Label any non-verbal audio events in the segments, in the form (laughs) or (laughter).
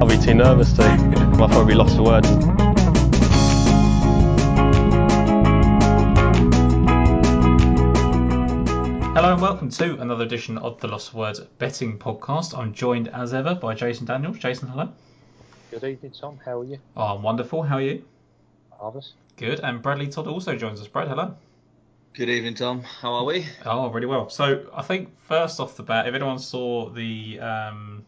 I'll be too nervous to. I'll probably lost for words. Hello and welcome to another edition of the Lost Words Betting Podcast. I'm joined as ever by Jason Daniels. Jason, hello. Good evening, Tom. How are you? Oh, I'm wonderful. How are you? Marvellous. Good. And Bradley Todd also joins us. Brad, hello. Good evening, Tom. How are we? Oh, really well. So I think first off the bat, if anyone saw the um,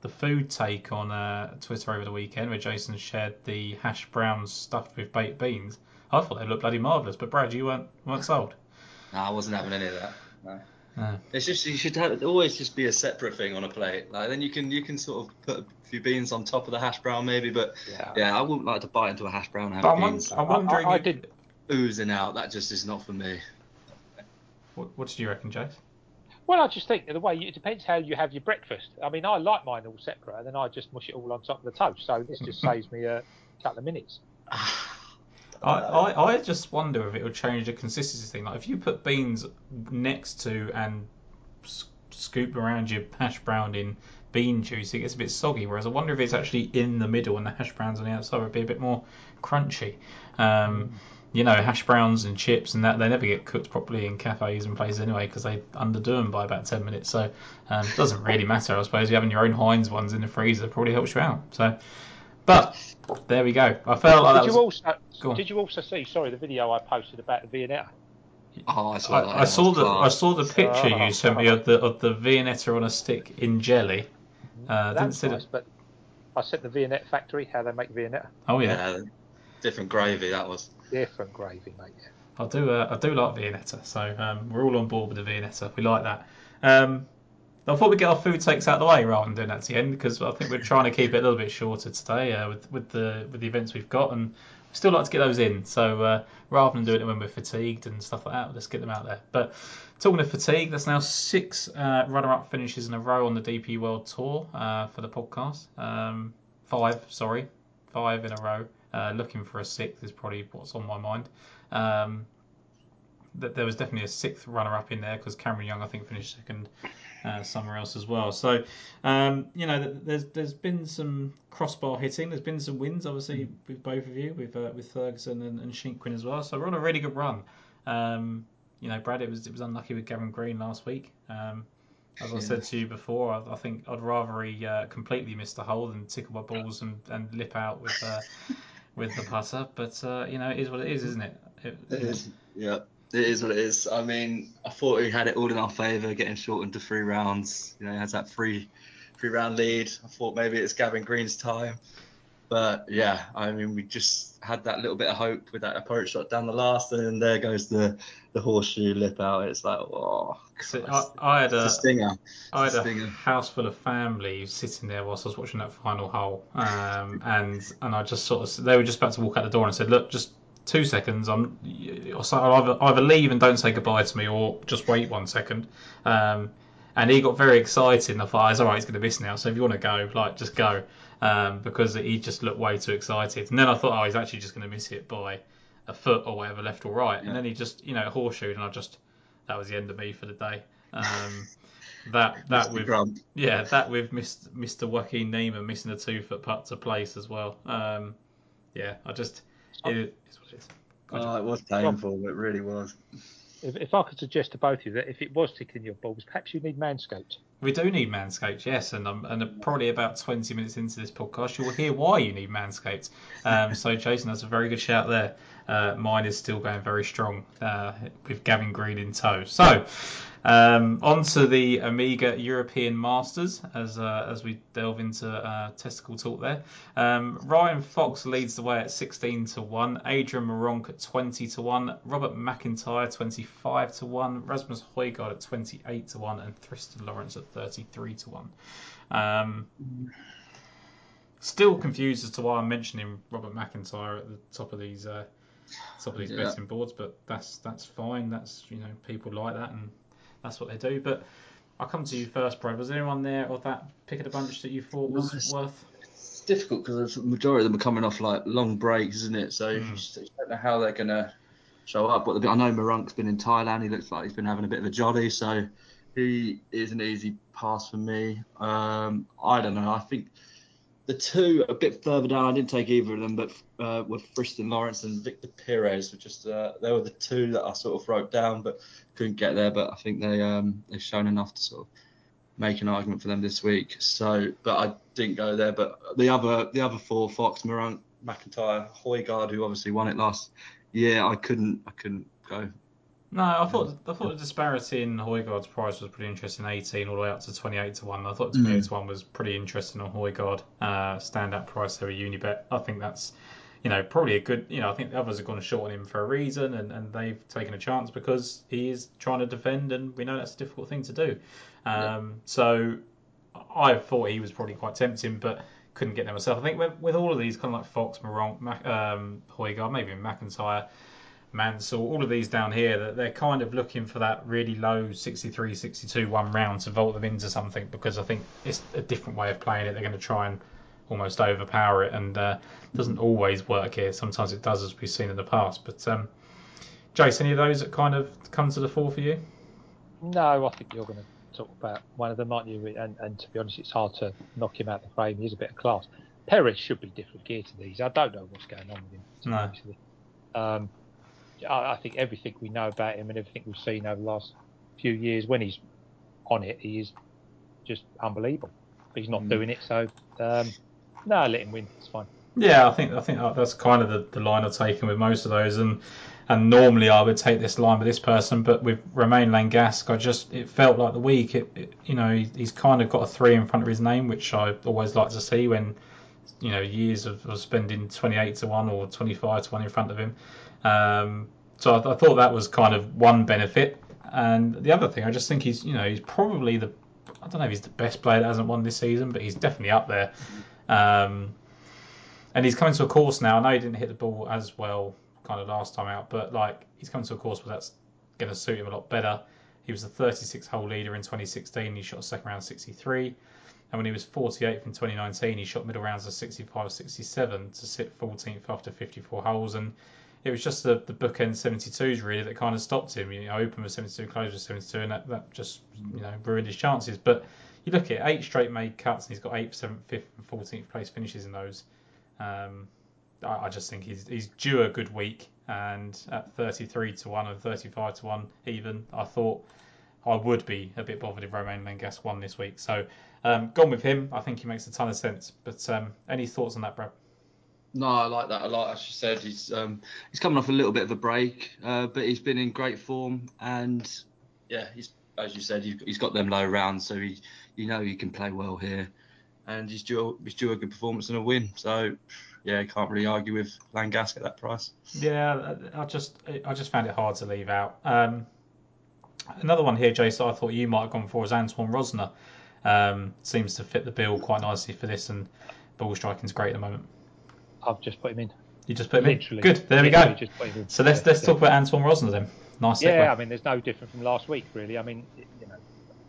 the food take on uh, Twitter over the weekend, where Jason shared the hash browns stuffed with baked beans, I thought they looked bloody marvellous. But Brad, you weren't weren't sold. No, I wasn't having any of that. No. No. It's just you should have, always just be a separate thing on a plate. Like then you can you can sort of put a few beans on top of the hash brown maybe, but Yeah. yeah, I wouldn't like to bite into a hash brown and have But I'm, beans I'm wondering. I, I if- did. Oozing out. That just is not for me. What, what did you reckon, Jace? Well, I just think the way you, it depends how you have your breakfast. I mean, I like mine all separate, and then I just mush it all on top of the toast. So this just (laughs) saves me a couple of minutes. I, I, I just wonder if it will change the consistency thing. Like if you put beans next to and s- scoop around your hash brown in bean juice, it gets a bit soggy. Whereas I wonder if it's actually in the middle and the hash browns on the outside would be a bit more crunchy. Um, you know, hash browns and chips and that they never get cooked properly in cafes and places anyway because they underdo them by about 10 minutes. So um, it doesn't really matter. I suppose you having your own Heinz ones in the freezer probably helps you out. So, but there we go. I felt like that did was. you also did you also see? Sorry, the video I posted about the Viennetta. Oh, I saw that. I, I saw the I saw the picture you sent me of the of the Viennetta on a stick in jelly. Uh, didn't That's see nice, the, but I sent the Viennetta factory how they make Viennetta. oh yeah, Yeah, different gravy that was. Different gravy, mate. Yeah. I do uh, I do like Viennetta, so um, we're all on board with the Viennetta. We like that. Um, I thought we'd get our food takes out of the way rather than doing that to the end because I think we're trying to keep it a little bit shorter today uh, with with the with the events we've got and we still like to get those in. So uh, rather than doing it when we're fatigued and stuff like that, let's get them out there. But talking of fatigue, that's now six uh, runner-up finishes in a row on the DP World Tour uh, for the podcast. Um, five, sorry, five in a row. Uh, looking for a sixth is probably what's on my mind. Um, that there was definitely a sixth runner-up in there because Cameron Young, I think, finished second uh, somewhere else as well. So, um, you know, there's there's been some crossbar hitting. There's been some wins, obviously, with both of you, with uh, with Ferguson and, and Shinkwin as well. So we're on a really good run. Um, you know, Brad, it was it was unlucky with Gavin Green last week. Um, as I Yeah. said to you before, I, I think I'd rather he uh, completely miss the hole than tickle my balls and, and lip out with uh, with the putter. But uh, you know, it is what it is, isn't it? It- It is. Yeah. It is what it is. I mean, I thought we had it all in our favour, getting shortened to three rounds. You know, he has that three, three round lead. I thought maybe it's Gavin Green's time, but yeah, I mean, we just had that little bit of hope with that approach shot down the last, and then there goes the the horseshoe lip out. It's like, oh, So I, I had a a stinger. I had a Stinger. house full of family sitting there whilst I was watching that final hole, um, (laughs) and and I just sort of they were just about to walk out the door and I said, look, just two seconds. I'm so I'll either, either leave and don't say goodbye to me, or just wait one second. Um, and he got very excited, and I thought, it's all right, he's going to miss now. So if you want to go, like, just go, um, because he just looked way too excited. And then I thought, oh, he's actually just going to miss it by a foot or whatever, left or right. And then he just, you know, horseshoed, and I just that was the end of me for the day. Um, that (laughs) that with Grump. yeah, that with Mr. Mr. Joaquin Niemann missing a two foot putt to place as well. Um, yeah, I just it is what it is. Oh, it was painful. It really was. If, if I could suggest to both of you that if it was tickling your balls, perhaps you need Manscaped. We do need Manscaped, yes, and um, and probably about 20 minutes into this podcast, you'll hear why you need Manscaped. Um, so, Jason, that's a very good shout there. Uh, mine is still going very strong uh, with Gavin Green in tow. So, um, on to the Omega European Masters as uh, as we delve into uh, testicle talk there. Um, Ryan Fox leads the way at 16 to 1, Adrian Meronk at 20 to 1, Robert McIntyre 25 to 1, Rasmus Højgaard at 28 to 1, and Thriston Lawrence at 33 to 1. Um, still confused as to why I'm mentioning Robert McIntyre at the top of these uh, top of these Yeah. betting boards, but that's that's fine. That's you know people like that and that's what they do. But I'll come to you first, Brad. Was there anyone there of that pick of the bunch that you thought was worth? It's difficult because the majority of them are coming off like long breaks, isn't it? So you Mm. just don't know how they're gonna show up. But I know Meronk's been in Thailand. He looks like he's been having a bit of a jolly, so he is an easy pass for me. Um, I don't know. I think the two a bit further down. I didn't take either of them, but uh, with Thriston Lawrence and Victor Perez were just uh, they were the two that I sort of wrote down, but couldn't get there. But I think they um, they've shown enough to sort of make an argument for them this week. So, but I didn't go there. But the other the other four, Fox, Meronk, McIntyre, Højgaard, who obviously won it last year, I couldn't I couldn't go. No, I thought I thought the disparity in Højgaard's price was pretty interesting. 18 all the way up to 28 to one. I thought 28 to one was pretty interesting on Højgaard. Uh, standout price there at Unibet. I think that's you know probably a good. You know I think the others have gone short on him for a reason, and, and they've taken a chance because he is trying to defend, and we know that's a difficult thing to do. Um, yeah. So I thought he was probably quite tempting, but couldn't get there myself. I think with, with all of these kind of like Fox, Meronk, Mac, um, Højgaard, maybe McIntyre Mansell, all of these down here, that they're kind of looking for that really low 63, 62 one round to vault them into something because I think it's a different way of playing it. They're going to try and almost overpower it, and uh, it doesn't always work here. Sometimes it does, as we've seen in the past. But um, Jace, any of those that kind of come to the fore for you? No, I think you're going to talk about one of them, aren't you? And, and to be honest, it's hard to knock him out the frame. He's a bit of class. Perez should be different gear to these. I don't know what's going on with him. No. Um, I, I think everything we know about him and everything we've seen over the last few years, when he's on it, he is just unbelievable. But he's not mm. doing it, so um, no, let him win. It's fine. Yeah, I think I think that's kind of the, the line I've taken with most of those, and and normally I would take this line with this person, but with Romain Langasque, I just it felt like the week. It, it, you know he, he's kind of got a three in front of his name, which I always like to see when you know years of, of spending 28 to one or 25 to one in front of him. Um, so I, I, thought that was kind of one benefit. And the other thing, I just think he's, you know, he's probably the, I don't know if he's the best player that hasn't won this season, but he's definitely up there. Um, and he's coming to a course now. I know he didn't hit the ball as well kind of last time out, but like he's coming to a course where that's going to suit him a lot better. He was the 36 hole leader in 2016. He shot a second round 63. And when he was 48th in 2019, he shot middle rounds of 65 67 to sit 14th after 54 holes. And it was just the, the bookend 72s really that kind of stopped him. You know, open with 72, close with 72, and that, that just you know ruined his chances. But you look at eight straight made cuts, and he's got eighth, seventh, fifth, and fourteenth place finishes in those. Um, I, I, just think he's he's due a good week, and at 33 to one and 35 to one even, I thought I would be a bit bothered if Romain Langasque won this week. So um, gone with him. I think he makes a ton of sense. But um, any thoughts on that, Brad? No, I like that a lot. As you said, he's um, he's coming off a little bit of a break, uh, but he's been in great form, and yeah, he's as you said, he's got them low rounds, so he, you know, he can play well here, and he's due he's due a good performance and a win. So yeah, can't really argue with Langasque at that price. Yeah, I just I just found it hard to leave out. Um, another one here, Jason, I thought you might have gone for is Antoine Rozner. Um, seems to fit the bill quite nicely for this, and ball striking's great at the moment. I've just put him in. You just put him Literally. in. Good. There we go. So let's let's talk about Antoine Rozner then. Nice. Yeah, segue. I mean, there's no different from last week really. I mean, you know,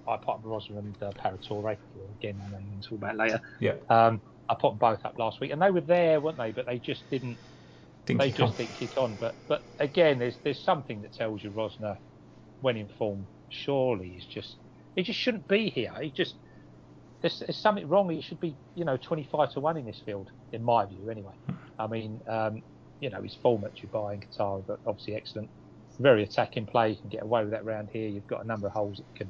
I put up Rozner and uh, Paratore again. I know we'll talk about later. Yeah. Um, I put them both up last week, and they were there, weren't they? But they just didn't. didn't they just on. didn't kick on. But but again, there's there's something that tells you Rozner, when in form, surely is just he just shouldn't be here. He just there's, there's, something wrong. He should be, you know, 25 to one in this field, in my view, anyway. I mean, um, you know, his form at Dubai and Qatar, but obviously excellent. Very attacking play. You can get away with that round here. You've got a number of holes that can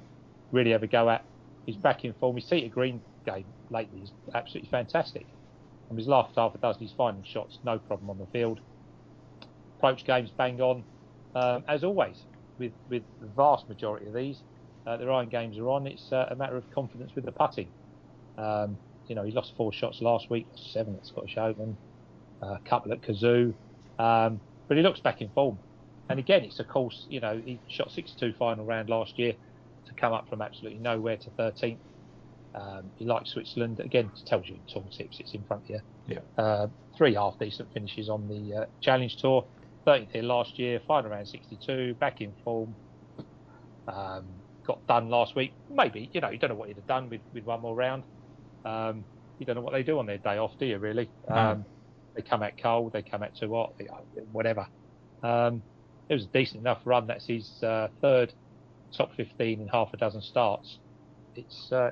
really have a go at. He's back in form. His Seated Green game lately is absolutely fantastic. And his last half a dozen, he's finding shots, no problem on the field. Approach games bang on, um, as always, with with the vast majority of these. Uh, their iron games are on. It's uh, a matter of confidence with the putting. Um, you know, he lost four shots last week, seven at Scottish Open, a couple at Cazoo. um, but he looks back in form. And again, it's a course. You know, he shot 62 final round last year to come up from absolutely nowhere to 13th. Um, he likes Switzerland. Again, it tells you in tour tips, it's in front of you. Yeah. Uh, three half decent finishes on the uh, Challenge Tour. 13th here last year, final round 62, back in form. Um, got done last week. Maybe, you know, you don't know what he'd have done with, with one more round. Um, you don't know what they do on their day off, do you? Really? Um, they come out cold, they come out too hot, whatever. Um, it was a decent enough run. That's his uh, third top 15 in half a dozen starts. It's, uh,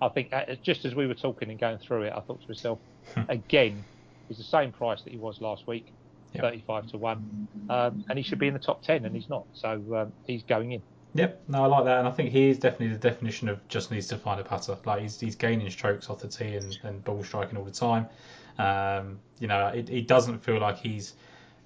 I think, uh, just as we were talking and going through it, I thought to myself, hmm. again, he's the same price that he was last week, yep. 35 to 1, um, and he should be in the top 10, and he's not. So um, he's going in. Yep, no, I like that, and I think he is definitely the definition of just needs to find a putter. Like he's, he's gaining strokes off the tee and, and ball striking all the time. Um, you know, it, it doesn't feel like he's.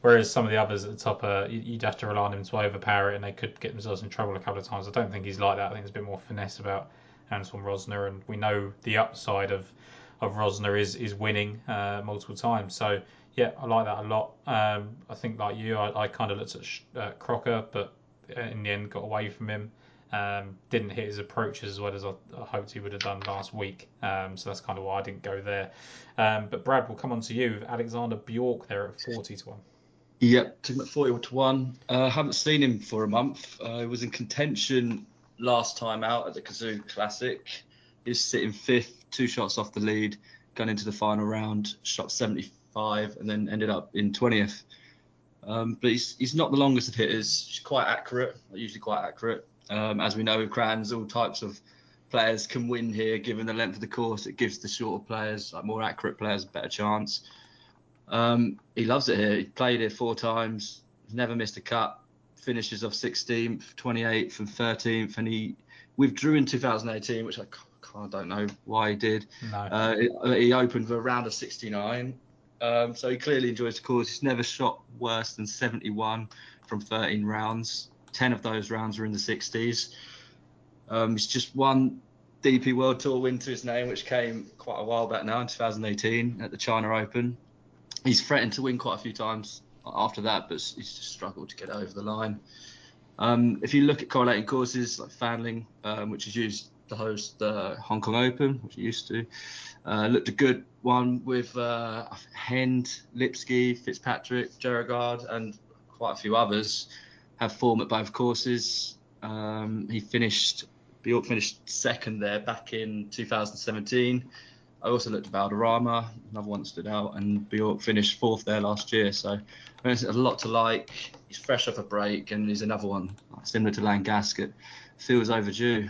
Whereas some of the others at the top, you'd have to rely on him to overpower it, and they could get themselves in trouble a couple of times. I don't think he's like that. I think there's a bit more finesse about Anton Rozner, and we know the upside of of Rozner is is winning uh, multiple times. So yeah, I like that a lot. Um, I think like you, I, I kind of looked at uh, Crocker, but in the end got away from him. Um, didn't hit his approaches as well as I, I hoped he would have done last week. Um, so that's kind of why I didn't go there. Um, but Brad, we'll come on to you. Alexander Bjork there at 40 to 1. Yep, took him at 40 to 1. Uh, haven't seen him for a month. Uh, he was in contention last time out at the Cazoo Classic. He's sitting fifth, two shots off the lead, going into the final round, shot 75, and then ended up in 20th. Um, but he's, he's not the longest of hitters. He's quite accurate, usually quite accurate. Um, as we know with Crans, all types of players can win here, given the length of the course. It gives the shorter players, like more accurate players, a better chance. Um, he loves it here. He played here four times, never missed a cut. Finishes off 16th, 28th, and 13th, and he withdrew in 2018, which I I don't know why he did. No. Uh, he opened with a round of 69, um, so he clearly enjoys the course. He's never shot worse than 71 from 13 rounds. 10 of those rounds were in the 60s. Um, he's just won DP World Tour win to his name, which came quite a while back now in 2018 at the China Open. He's threatened to win quite a few times after that, but he's just struggled to get over the line. Um, if you look at correlating courses like Fanling, um, which is used to host the Hong Kong Open, which it used to, uh, looked a good one with uh, Hend, Lipsky, Fitzpatrick, Bjerregaard, and quite a few others have form at both courses. Um, he finished, Bjork finished second there back in 2017. I also looked at Valderrama, another one stood out, and Bjork finished fourth there last year. So I mean, there's a lot to like. He's fresh off a break, and he's another one similar to Langasque. Feels overdue.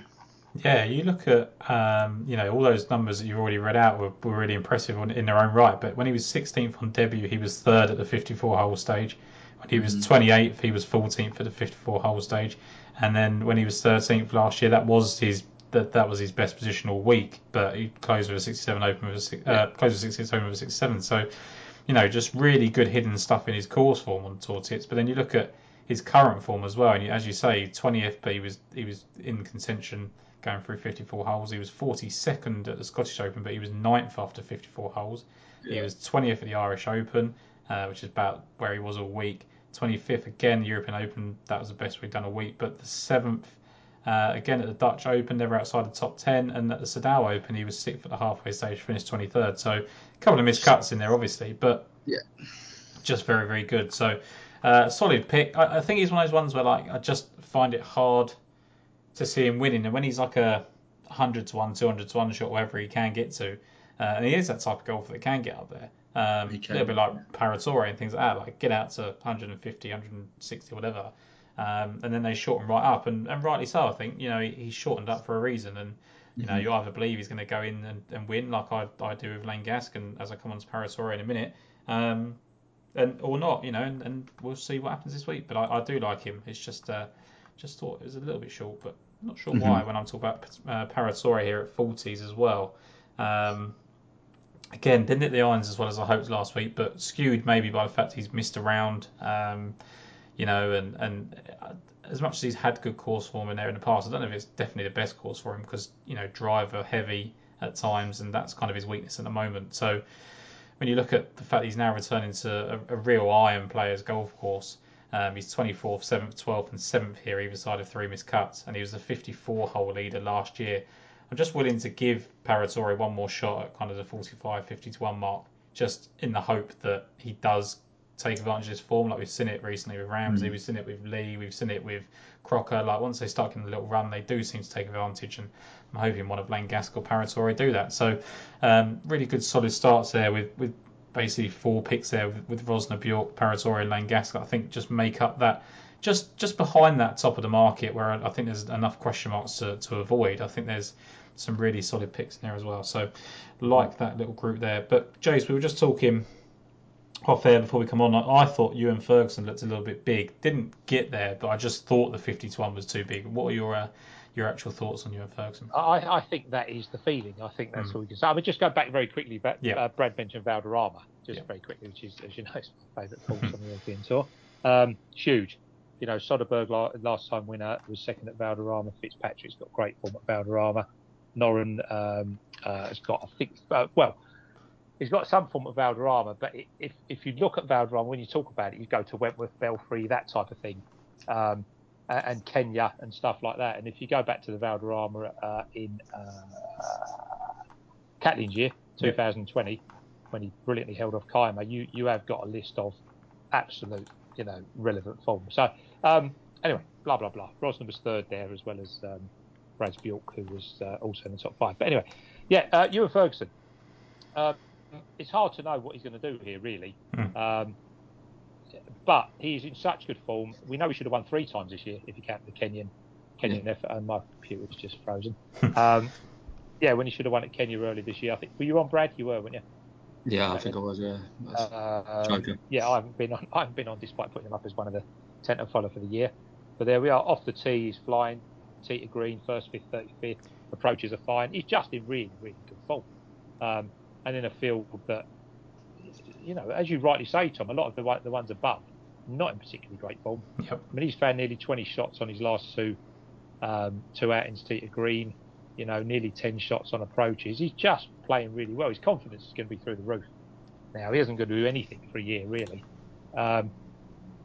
Yeah, you look at um, you know all those numbers that you've already read out were, were really impressive in their own right. But when he was 16th on debut, he was third at the 54-hole stage. When he was 28th, mm. he was 14th at the 54-hole stage. And then when he was 13th last year, that was his that that was his best position all week. But he closed with a 67 open with a uh, closed with 66 open with a 67. So you know just really good hidden stuff in his course form on tour tips. But then you look at his current form as well, and as you say, 20th, but he was he was in contention going through 54 holes. He was 42nd at the Scottish Open, but he was ninth after 54 holes. Yeah. He was 20th at the Irish Open, uh, which is about where he was all week. 25th again, the European Open, that was the best we'd done a week. But the 7th, uh, again at the Dutch Open, never outside the top 10. And at the Sadao Open, he was 6th at the halfway stage, finished 23rd. So a couple of missed cuts in there, obviously, but yeah, just very, very good. So uh, solid pick. I, I think he's one of those ones where like I just find it hard to see him winning. And when he's like a 100 to 1, 200 to 1 shot, wherever he can get to, uh, and he is that type of golfer that can get up there. Um, a little bit like Paratore and things like that, like get out to 150, 160, whatever. Um, and then they shorten right up, and, and rightly so. I think you know he, he's shortened up for a reason, and you know mm-hmm. you either believe he's going to go in and, and win like I, I do with Langasque, and as I come on to Paratore in a minute, um, and or not, you know, and, and we'll see what happens this week. But I, I do like him. It's just uh, just thought it was a little bit short, but I'm not sure mm-hmm. why when I'm talking about uh, here at 40s as well. Um, again, didn't hit the irons as well as I hoped last week, but skewed maybe by the fact he's missed around, um, you know, and, and uh, as much as he's had good course form in there in the past, I don't know if it's definitely the best course for him because, you know, driver heavy at times, and that's kind of his weakness at the moment. So when you look at the fact he's now returning to a, a real iron player's golf course, um, he's 24th, 7th, 12th, and 7th here, either side of three missed cuts, and he was a 54 hole leader last year. I'm just willing to give Paratore one more shot at kind of the 45, 50 to 1 mark, just in the hope that he does take advantage of his form. Like we've seen it recently with Ramsey, mm we've seen it with Lee, we've seen it with Crocker. Like once they start getting a little run, they do seem to take advantage, and I'm hoping one of Langasque or Paratore do that. So um, really good solid starts there with with basically four picks there with, Rozner, Bjork, Paratore, and Langasque. I think just make up that just just behind that top of the market, where I think there's enough question marks to, to avoid. I think there's some really solid picks in there as well. So like that little group there. But James, we were just talking off air before we come on. I thought Ewan Ferguson looked a little bit big. Didn't get there, but I just thought the 50 to one was too big. What are your uh, your actual thoughts on Ewan Ferguson? I, I think that is the feeling. I think that's mm. all we can say. I mean, just go back very quickly. But yeah. uh, Brad mentioned Valderrama just yeah. very quickly, which is, as you know, (laughs) is my favourite (laughs) course on the European Tour. Um, huge. You know, Soderberg last time winner was second at Valderrama. Fitzpatrick's got great form at Valderrama. Noren um, uh, has got, I think, uh, well, he's got some form of Valderrama, but if if you look at Valderrama, when you talk about it, you go to Wentworth, Belfry, that type of thing, um, and Kenya and stuff like that. And if you go back to the Valderrama uh, in uh, Catlin's year, 2020, when he brilliantly held off Kaima, you you have got a list of absolute, you know, relevant form. So um, anyway, blah blah blah. Rozner was third there as well as um, Raz Bjork, who was uh, also in the top five. But anyway, yeah, uh, Ewan Ferguson. Uh, it's hard to know what he's going to do here, really. Mm. Um, but he's in such good form. We know he should have won three times this year if you count the Kenyan Kenyan yeah. effort. And my computer was just frozen. (laughs) um, yeah, when he should have won at Kenya early this year. I think were you on Brad? You were, weren't you? Yeah, I think I was. Yeah. Uh, um, yeah, I haven't been on. I haven't been on, despite putting him up as one of the ten and follow for the year. But there we are. Off the tee, he's flying. Tee to green, first, fifth, thirty fifth. Approaches are fine. He's just in really, really good form. Um, and in a field that, you know, as you rightly say, Tom, a lot of the the ones above, not in particularly great form. Yep. I mean, he's found nearly 20 shots on his last two um, two outings tee to green. You know, nearly 10 shots on approaches. He's just playing really well. His confidence is going to be through the roof. Now he isn't going to do anything for a year really. Um,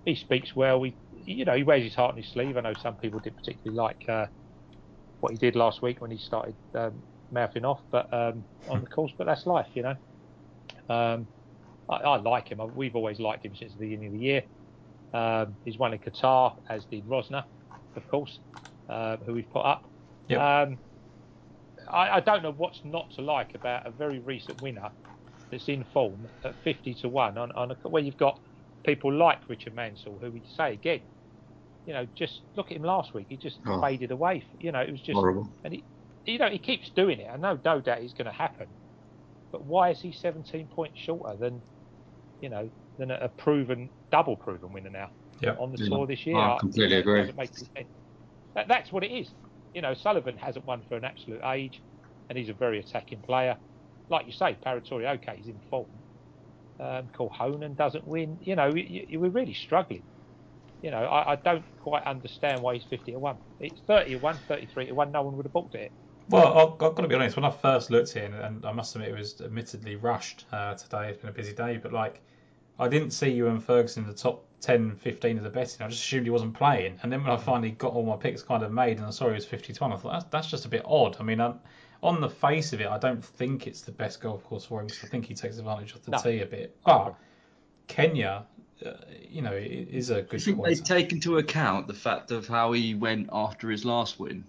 he speaks well. We, you know, he wears his heart on his sleeve. I know some people didn't particularly like uh, what he did last week when he started um, mouthing off, but um, on the course. But that's life, you know. Um, I, I, like him. We've always liked him since the beginning of the year. Um, he's won in Qatar, as did Rozner, of course, uh, who we've put up. Yep. Um, I, I, don't know what's not to like about a very recent winner that's in form at 50 to 1 on, on a, where you've got people like Richard Mansell, who we say again, you know, just look at him last week. He just oh. faded away. You know, it was just horrible. And he, you know, he keeps doing it. I know no doubt it's going to happen, but why is he 17 points shorter than, you know, than a, proven double proven winner now yep. on the yeah. tour this year? I completely agree. That, that's what it is. You know, Sullivan hasn't won for an absolute age, and he's a very attacking player. Like you say, Paratore, okay, he's in form. Um, Honan doesn't win. You know, you, you, we're really struggling. You know, I, I, don't quite understand why he's 50 to 1. It's 30 to 1, 33 to 1, no one would have booked it. Well, I've got to be honest. When I first looked in, and I must admit it was admittedly rushed uh, today. It's been a busy day, but like I didn't see Ewan Ferguson in the top 10, 15 of the betting. I just assumed he wasn't playing. And then when I finally got all my picks kind of made, and I saw he was 50 to 1, I thought that's, that's just a bit odd. I mean, I'm, on the face of it, I don't think it's the best golf course for him because I think he takes advantage of the no. tee a bit. But Kenya, uh, you know, is a good. I think they take into account the fact of how he went after his last win.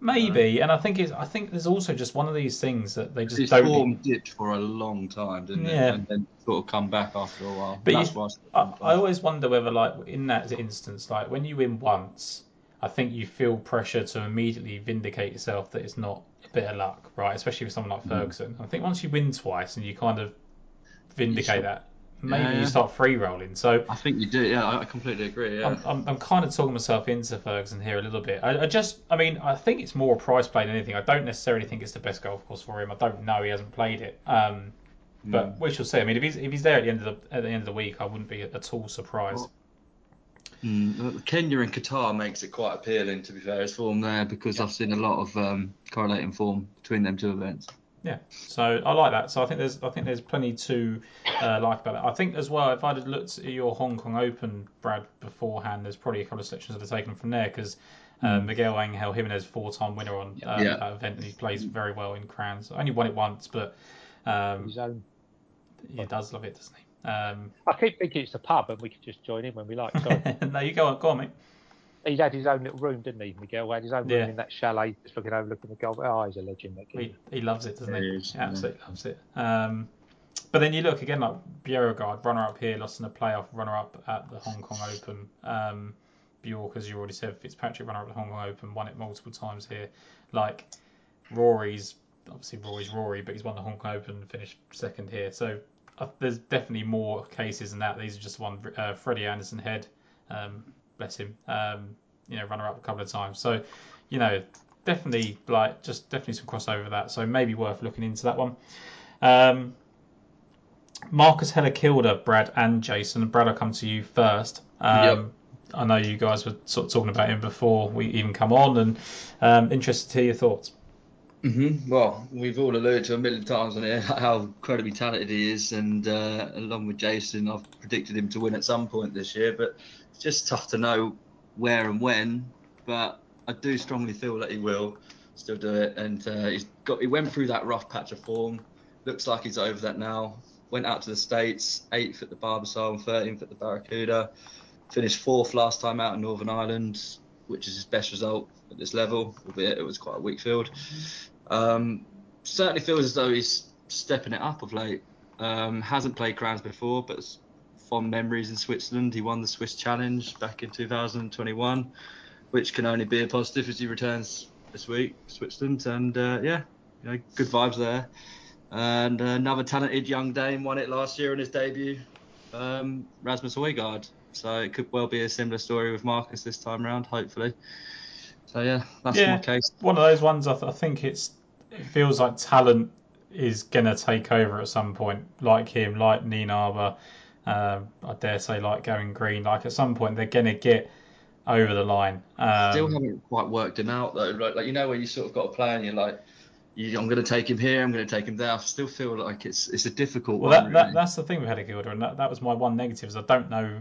Maybe, and I think it's. I think there's also just one of these things that they just His don't. form dipped for a long time, didn't yeah. it? And then sort of come back after a while. But That's you, I, I, always wonder whether, like, in that instance, like when you win once, I think you feel pressure to immediately vindicate yourself that it's not a bit of luck, right? Especially with someone like mm. Ferguson. I think once you win twice and you kind of vindicate that, maybe yeah. you start free rolling. So I think you do. Yeah, I completely agree. Yeah. I'm, I'm, I'm kind of talking myself into Ferguson here a little bit. I, I, just, I mean, I think it's more a price play than anything. I don't necessarily think it's the best golf course for him. I don't know. He hasn't played it. Um, but mm. we shall see. I mean, if he's if he's there at the end of the at the end of the week, I wouldn't be at all surprised. Well, mm, Kenya and Qatar makes it quite appealing. To be fair, his form there because yeah. I've seen a lot of um, correlating form between them two events. Yeah, so I like that. So I think there's I think there's plenty to uh, like about it. I think as well, if I'd looked at your Hong Kong Open, Brad, beforehand, there's probably a couple of sections that are taken from there because uh, mm. Miguel Angel Jimenez, four-time winner on uh, yeah. that event, and he plays very well in Crans. Only won it once, but um, his own. He does love it, doesn't he? Um, I keep thinking it's a pub, and we could just join in when we like. Sorry. (laughs) no, you go on, go on, mate he had his own little room, didn't he, Miguel? He had his own room yeah. in that chalet, just looking overlooking the golf. Oh, he's a legend. He, he loves it, doesn't he? he? Is, Absolutely yeah. loves it. Um, but then you look again like Bjerregaard, runner up here, lost in the playoff, runner up at the Hong Kong Open. Um, Bjork, as you already said, Fitzpatrick runner up at the Hong Kong Open, won it multiple times here. Like Rory's obviously Rory's Rory, but he's won the Hong Kong Open and finished second here. So uh, there's definitely more cases than that. These are just one. Uh, Freddie Andersson Hed, um, bless him, um, you know, runner up a couple of times. So you know, definitely like just definitely some crossover that. So maybe worth looking into that one. Um, Marcus Helligkilde, Brad and Jason. Brad, I'll come to you first. Um, yep. I know you guys were sort of talking about him before we even come on, and um, interested to hear your thoughts. Mm-hmm. Well, we've all alluded to a million times on here how incredibly talented he is, and uh, along with Jason, I've predicted him to win at some point this year. But just tough to know where and when. But I do strongly feel that he will still do it, and uh, he's got. He went through that rough patch of form. Looks like he's over that now. Went out to the states, eighth at the Barbasol and thirteenth at the Barracuda. Finished fourth last time out in Northern Ireland, which is his best result at this level, albeit it was quite a weak field. Um, certainly feels as though he's stepping it up of late. Um, hasn't played Crans before, but fond memories in Switzerland. He won the Swiss Challenge back in 2021, which can only be a positive as he returns this week, Switzerland. And uh, yeah, you know, good vibes there. And uh, another talented young Dane won it last year in his debut, um, Rasmus Højgaard. So it could well be a similar story with Marcus this time around, hopefully. So yeah, that's yeah, my case. One of those ones I, th- I think it's it feels like talent is gonna take over at some point, like him, like Nina Nienaber, um, I dare say like Gavin Green. Like at some point they're gonna get over the line. Um, Still haven't quite worked him out though. Like, like you know where you sort of got a plan, you're like. You, I'm going to take him here. I'm going to take him there. I still feel like it's it's a difficult well, one. That, really. that, that's the thing with Helligkilde, and that, that was my one negative. Is I don't know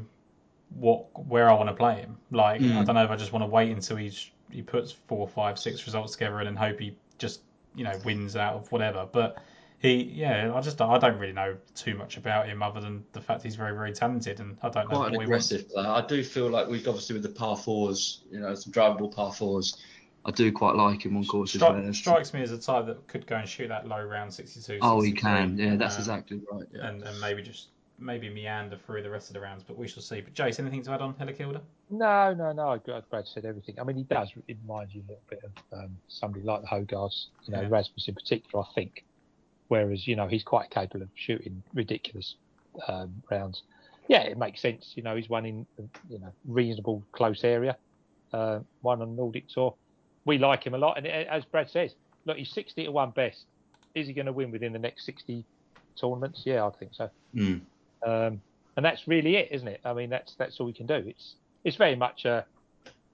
what where I want to play him. Like mm. I don't know if I just want to wait until he's he puts four, five, six results together and then hope he just you know wins out of whatever. But he, yeah, I just I don't really know too much about him other than the fact he's very very talented and I don't Quite know. Quite an aggressive player. I do feel like we've obviously with the par fours, you know, some drivable par fours. I do quite like him on courses. Stri- strikes me as a type that could go and shoot that low round 62. Oh, he can. Yeah, that's um, exactly right. Yeah. And, and maybe just maybe meander through the rest of the rounds, but we shall see. But Jace, anything to add on Helligkilde? No, no, no. I Brad said everything. I mean, he does remind you a little bit of um, somebody like the Højgaards, you know, yeah. Rasmus in particular, I think. Whereas, you know, he's quite capable of shooting ridiculous um, rounds. Yeah, it makes sense. You know, he's won in, you know, reasonable close area. Uh, one on Nordic Tour. We like him a lot. And as Brad says, look, he's 60 to 1 best. Is he going to win within the next 60 tournaments? Yeah, I think so. Mm. Um, and that's really it, isn't it? I mean, that's that's all we can do. It's it's very much a,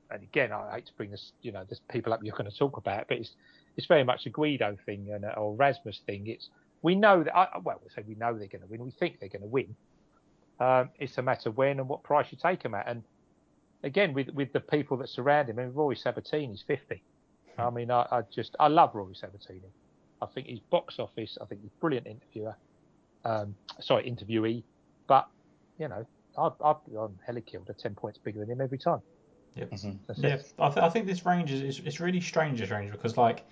and again, I hate to bring this, you know, there's people up you're going to talk about, but it's it's very much a Guido thing and or Rasmus thing. It's we know that, I, well, we say we know they're going to win. We think they're going to win. Um, it's a matter when and what price you take them at. And again, with with the people that surround him, I mean, Rory Sabbatini's 50. I mean, I, I just I love Roy Sabbatini. I think he's box office. I think he's brilliant interviewer. Um, sorry, interviewee. But you know, I've, I've Helligkilde ten points bigger than him every time. Yep. Mm-hmm. Yeah, I, th- I, think this range is, is it's really strange. This range because like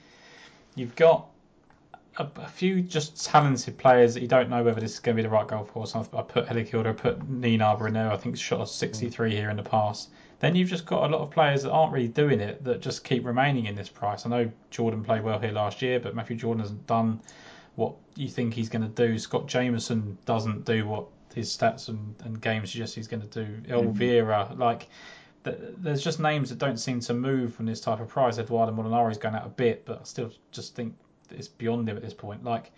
you've got a, a, few just talented players that you don't know whether this is going to be the right golf course. I, I put Helligkilde, I put Nienaber in there. I think shot a 63 mm. here in the past. Then you've just got a lot of players that aren't really doing it that just keep remaining in this price. I know Jordan played well here last year, but Matthew Jordan hasn't done what you think he's going to do. Scott Jamieson doesn't do what his stats and, and games suggest he's going to do. Elvira, mm-hmm. like there's just names that don't seem to move from this type of price. Eduardo Molinari's going out a bit, but I still just think it's beyond him at this point. Like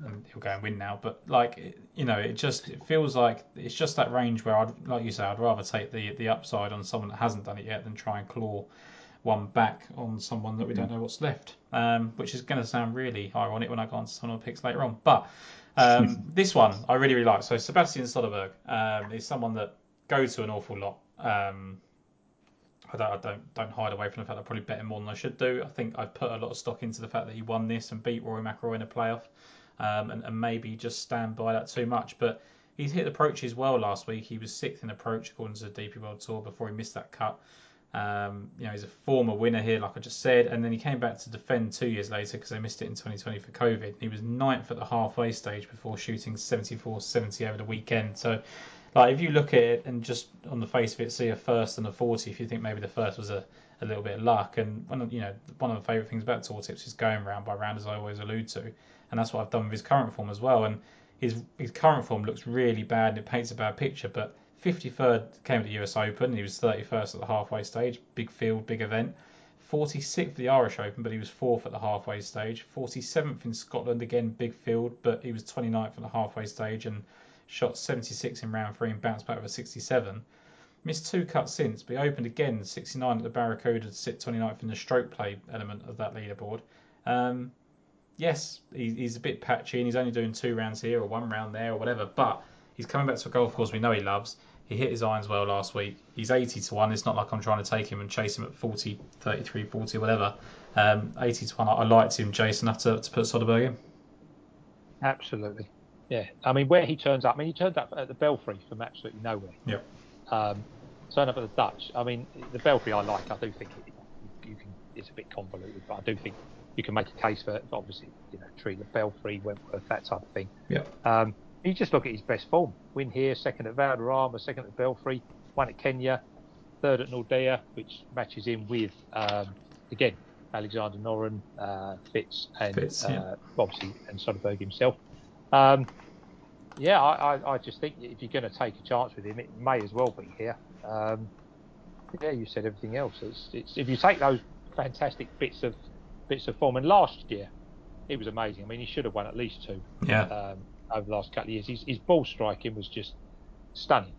he'll go and win now, but like you know, it just it feels like it's just that range where I'd like you say I'd rather take the the upside on someone that hasn't done it yet than try and claw one back on someone that we don't know what's left. Um, which is going to sound really ironic when I go on to some of the picks later on, but. Um, (laughs) this one I really really like. So Sebastian Soderberg um, is someone that goes to an awful lot. Um, I don't, I don't don't hide away from the fact I probably bet him more than I should do. I think I've put a lot of stock into the fact that he won this and beat Rory McIlroy in a playoff, um, and, and maybe just stand by that too much. But he's hit the approaches well last week. He was sixth in approach according to the DP World Tour before he missed that cut. Um, you know, he's a former winner here, like I just said, and then he came back to defend two years later because they missed it in 2020 for COVID. He was ninth at the halfway stage before shooting 74-70 over the weekend. So like if you look at it and just on the face of it see a first and a 40, if you think maybe the first was a, a little bit of luck, and one of you know one of the favourite things about tour tips is going round by round, as I always allude to, and that's what I've done with his current form as well. And his his current form looks really bad and it paints a bad picture, but 53rd came at the US Open. He was 31st at the halfway stage. Big field, big event. 46th at the Irish Open, but he was fourth at the halfway stage. 47th in Scotland, again big field, but he was 29th at the halfway stage and shot 76 in round three and bounced back with a 67. Missed two cuts since, but he opened again 69 at the Barracuda to sit 29th in the stroke play element of that leaderboard. Um, yes, he, he's a bit patchy and he's only doing two rounds here or one round there or whatever, but he's coming back to a golf course we know he loves. He hit his irons well last week. He's 80 to 1. It's not like I'm trying to take him and chase him at 40, 33, 40, whatever. Um, 80 to 1. I, I liked him, Jason, enough to, to put Soderberg in. Absolutely. Yeah. I mean, where he turns up, I mean, he turned up at the Belfry from absolutely nowhere. Yeah. Um, turned up at the Dutch. I mean, the Belfry I like. I do think it, you can. It's a bit convoluted, but I do think you can make a case for, obviously, you know, Tree, the Belfry, Wentworth, that type of thing. Yeah. Um, you just look at his best form. Win here, second at Valderrama, second at Belfry, one at Kenya, third at Nordea, which matches in with, um, again, Alexander Noren, uh, Fitz, and Fitz, yeah. uh, obviously, and Soderberg himself. Um, yeah, I, I, I, just think if you're going to take a chance with him, it may as well be here. Um, yeah, you said everything else. It's, it's, if you take those fantastic bits of bits of form, and last year it was amazing. I mean, he should have won at least two. Yeah. Um, over the last couple of years. His, his ball striking was just stunning.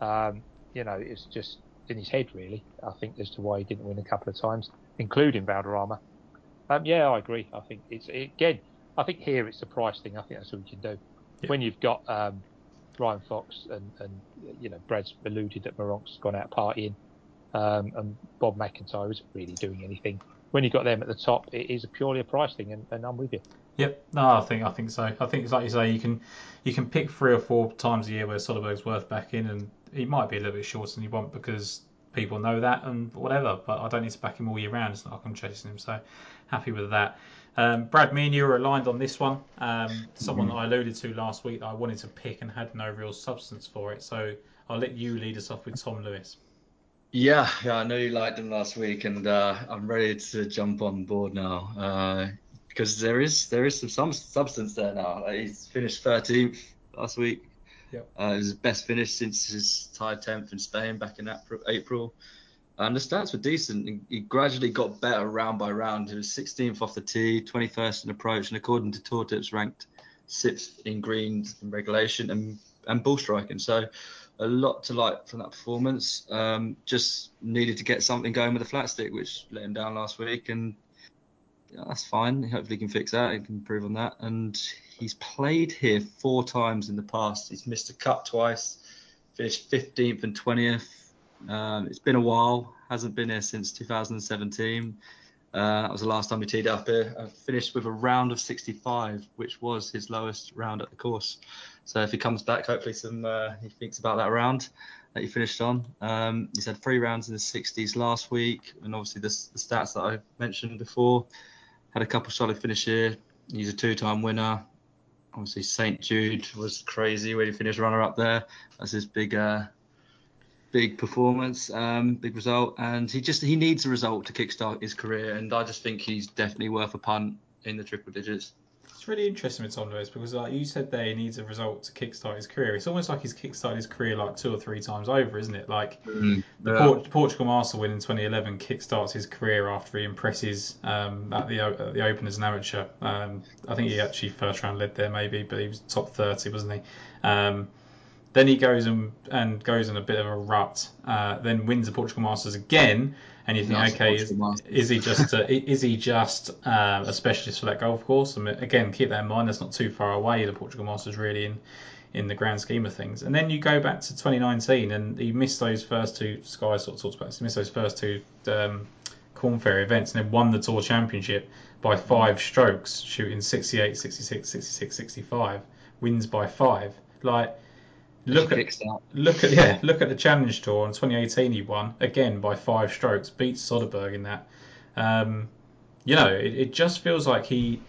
Um, you know, it's just in his head, really, I think, as to why he didn't win a couple of times, including Valderrama. Um, yeah, I agree. I think it's, again, I think here it's the price thing. I think that's what we can do. Yeah. When you've got um, Ryan Fox and, and, you know, Brad's alluded that Meronk's gone out partying um, and Bob McIntyre isn't really doing anything. When you've got them at the top, it is purely a price thing, and, and I'm with you. Yep. No, I think I think so. I think it's like you say, you can you can pick three or four times a year where Soderberg's worth backing, and he might be a little bit shorter than you want because people know that and whatever. But I don't need to back him all year round. It's not like I'm chasing him. So happy with that. Um, Brad, me and you are aligned on this one. Um, someone mm-hmm. that I alluded to last week that I wanted to pick and had no real substance for it. So I'll let you lead us off with Tom Lewis. Yeah, yeah, I know you liked him last week, and uh, I'm ready to jump on board now. Uh, because there is there is some, some substance there now. Like he's finished 13th last week. Yep. Uh, it was his best finish since his tied 10th in Spain back in April. And the stats were decent. He gradually got better round by round. He was 16th off the tee, 21st in approach, and according to Tour Tips, ranked sixth in greens in regulation and and ball striking. So a lot to like from that performance. Um, just needed to get something going with the flat stick, which let him down last week, and yeah, that's fine. Hopefully, he can fix that. He can improve on that. And he's played here four times in the past. He's missed a cut twice, finished 15th and 20th. Um, it's been a while. Hasn't been here since 2017. Uh, that was the last time he teed up here. I finished with a round of 65, which was his lowest round at the course. So if he comes back, hopefully some uh, he thinks about that round that he finished on. Um, he's had three rounds in the 60s last week, and obviously the, the stats that I mentioned before had a couple solid finish here. He's a two-time winner. Obviously, St Jude was crazy when he finished runner-up there. That's his big, uh, big performance, um, big result, and he just he needs a result to kickstart his career. And I just think he's definitely worth a punt in the triple digits. It's really interesting with Tom Lewis because, like you said, there he needs a result to kickstart his career. It's almost like he's kickstarted his career like two or three times over, isn't it? Like mm, the Port- Portugal Master win in 2011 kickstarts his career after he impresses um, at the at the Open as an amateur. Um, I think he actually first round led there maybe, but he was top 30, wasn't he? Um, then he goes and, and goes in a bit of a rut. Uh, then wins the Portugal Masters again, and you think, okay, is, is, he just a, (laughs) is he just uh, a specialist for that golf course? Mean, again, keep that in mind. That's not too far away. The Portugal Masters really in in the grand scheme of things. And then you go back to 2019, and he missed those first two. Sky sort of talks about this. He missed those first two um, Korn Ferry events, and then won the Tour Championship by five strokes, shooting 68, 66, 66, 65. Wins by five. Like Look at look at yeah look at the Challenge Tour in 2018 he won again by five strokes beats Soderberg in that. Um, you know it, it just feels like he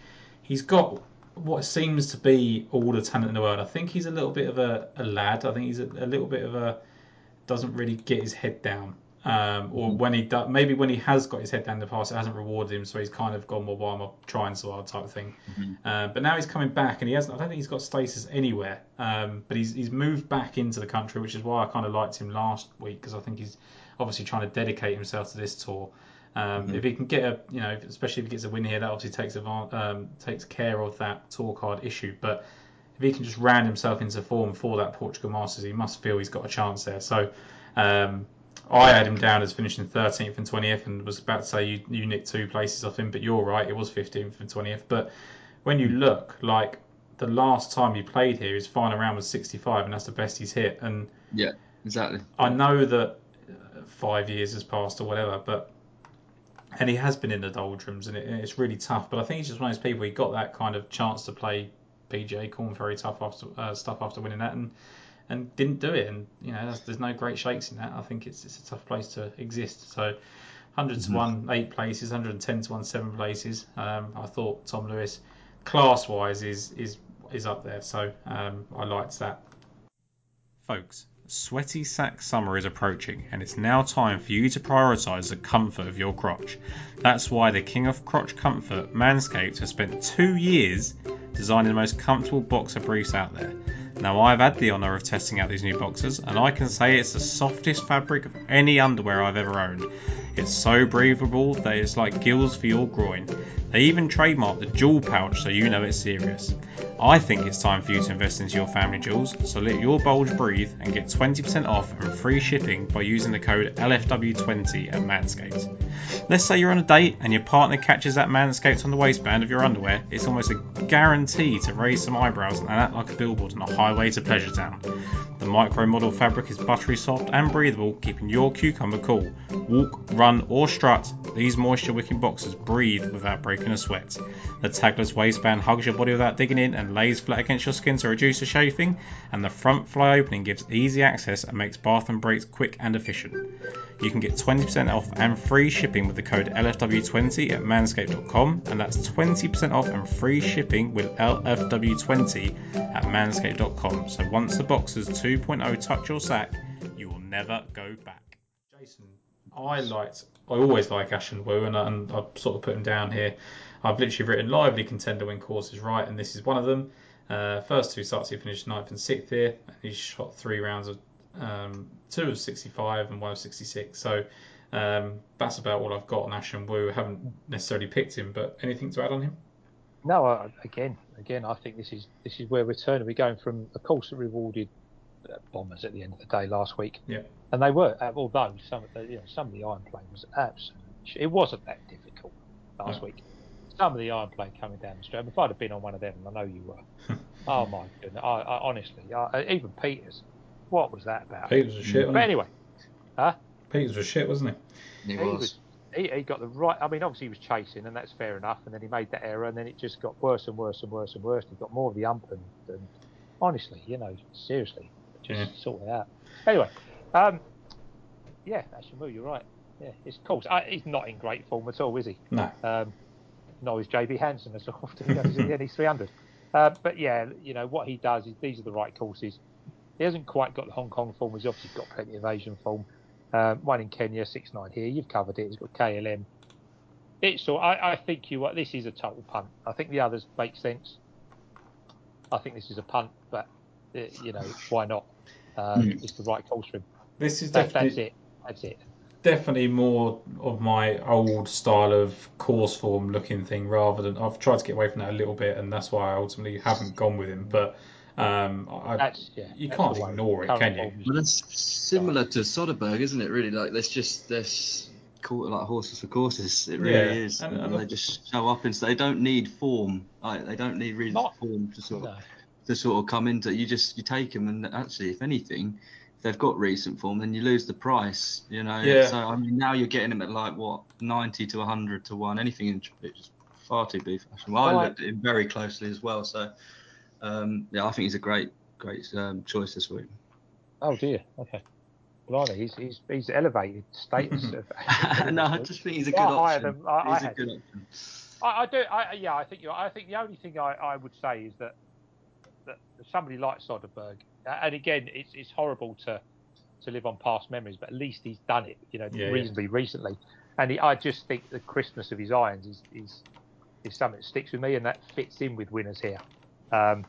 he's got what seems to be all the talent in the world. I think he's a little bit of a, a lad. I think he's a, a little bit of a doesn't really get his head down. Um, or when he does, maybe when he has got his head down in the past, it hasn't rewarded him, so he's kind of gone, well, why am I trying so hard type of thing. Mm-hmm. Uh, but now he's coming back, and he hasn't. I don't think he's got status anywhere. Um, but he's he's moved back into the country, which is why I kind of liked him last week because I think he's obviously trying to dedicate himself to this tour. Um, mm-hmm. If he can get a, you know, especially if he gets a win here, that obviously takes um, takes care of that tour card issue. But if he can just round himself into form for that Portugal Masters, he must feel he's got a chance there. So um, I had him down as finishing 13th and 20th, and was about to say you, you nicked two places off him, but you're right, it was 15th and 20th. But when you look, like the last time he played here, his final round was 65, and that's the best he's hit. And yeah, exactly. I know that five years has passed or whatever, but and he has been in the doldrums, and, it, and it's really tough. But I think he's just one of those people. He got that kind of chance to play PGA Corn very tough after uh, stuff after winning that, and and didn't do it. And you know, there's, there's no great shakes in that. I think it's it's a tough place to exist. So. 100 mm-hmm. to 1, eight places, 110 to 1, seven places. Um, I thought Tom Lewis, class wise, is is is up there. So um, I liked that. Folks, Sweaty sack summer is approaching, and it's now time for you to prioritise the comfort of your crotch. That's why the king of crotch comfort, Manscaped, has spent two years designing the most comfortable boxer briefs out there. Now, I've had the honour of testing out these new boxers, and I can say it's the softest fabric of any underwear I've ever owned. It's so breathable that it's like gills for your groin. They even trademarked the jewel pouch so you know it's serious. I think it's time for you to invest into your family jewels, so let your bulge breathe and get 20% off and free shipping by using the code LFW20 at Manscaped. Let's say you're on a date and your partner catches that Manscaped on the waistband of your underwear, it's almost a guarantee to raise some eyebrows and act like a billboard on a highway to Pleasure Town. The micro model fabric is buttery soft and breathable, keeping your cucumber cool. Walk, run, or strut, these moisture wicking boxers breathe without breaking a sweat. The tagless waistband hugs your body without digging in and lays flat against your skin to reduce the chafing, and the front fly opening gives easy access and makes bath and breaks quick and efficient. You can get 20% off and free shipping with the code LFW20 at manscaped.com, and that's 20% off and free shipping with LFW20 at manscaped.com. So once the boxers 2.0 touch your sack, you will never go back. Jason, I liked, I always like Ashun Wu, and, I, and I've sort of put him down here. I've literally written lively contender when course is right, and this is one of them. Uh, first two starts he finished ninth and sixth here. and He shot three rounds of um, two of 65 and one of 66. So um, that's about all I've got on Ashun Wu. I haven't necessarily picked him, but anything to add on him? No, uh, again, again, I think this is this is where we're turning. We're going from a course that rewarded bombers at the end of the day last week. Yeah. And they were, uh, although some of the you know some of the iron play was absolutely. It wasn't that difficult last no. week. Some of the iron plane coming down the straight. If I'd have been on one of them, I know you were. (laughs) oh my goodness! I, I, honestly, I, even Pieters, what was that about? Pieters was shit. But anyway, huh? Pieters was shit, wasn't he? He, he was. was he, he, got the right. I mean, obviously he was chasing, and that's fair enough. And then he made that error, and then it just got worse and worse and worse and worse. He got more of the ump, and, and honestly, you know, seriously, just yeah. sort it out. Anyway, um, yeah, Ashun you're right. Yeah, it's cool. he's not in great form at all, is he? No. Um, nor is JB Hansen as often he goes in the NE300. Uh, but yeah, you know what he does is these are the right courses. He hasn't quite got the Hong Kong form. He's obviously got plenty of Asian form. Um, one in Kenya, six nine here. You've covered it. He's got KLM. It's all. I, I think you what this is a total punt. I think the others make sense. I think this is a punt, but uh, you know why not? Um, mm. It's the right course for. This is that, that's it. That's it. Definitely more of my old style of course form looking thing rather than I've tried to get away from that a little bit, and that's why I ultimately haven't gone with him. But um, I, yeah, you can't ignore it, can you? Well, that's similar to Soderberg, isn't it? Really, like there's just there's like horses for courses. It really yeah. is. And, and they just show up and so they don't need form. Like they don't need really not, form to sort of no. To sort of come into. You just you take them and actually, if anything, if they've got recent form, then you lose the price. You know. Yeah. So I mean, now you're getting them at like what 90 to 100 to one. Anything in it's far too big fashion. Well, I looked at him very closely as well. So um, yeah, I think he's a great, great um, choice this week. Oh dear. Okay. Blimey, he's he's he's elevated status. (laughs) of, (laughs) no, I just think he's a good option. Than, I, he's I a good option. I, I do. I, yeah, I think you're. I think the only thing I, I would say is that that somebody like Soderberg, and again, it's it's horrible to to live on past memories, but at least he's done it, you know, Yeah, yeah. reasonably recently. And he, I just think the crispness of his irons is, is is something that sticks with me, and that fits in with winners here. Um,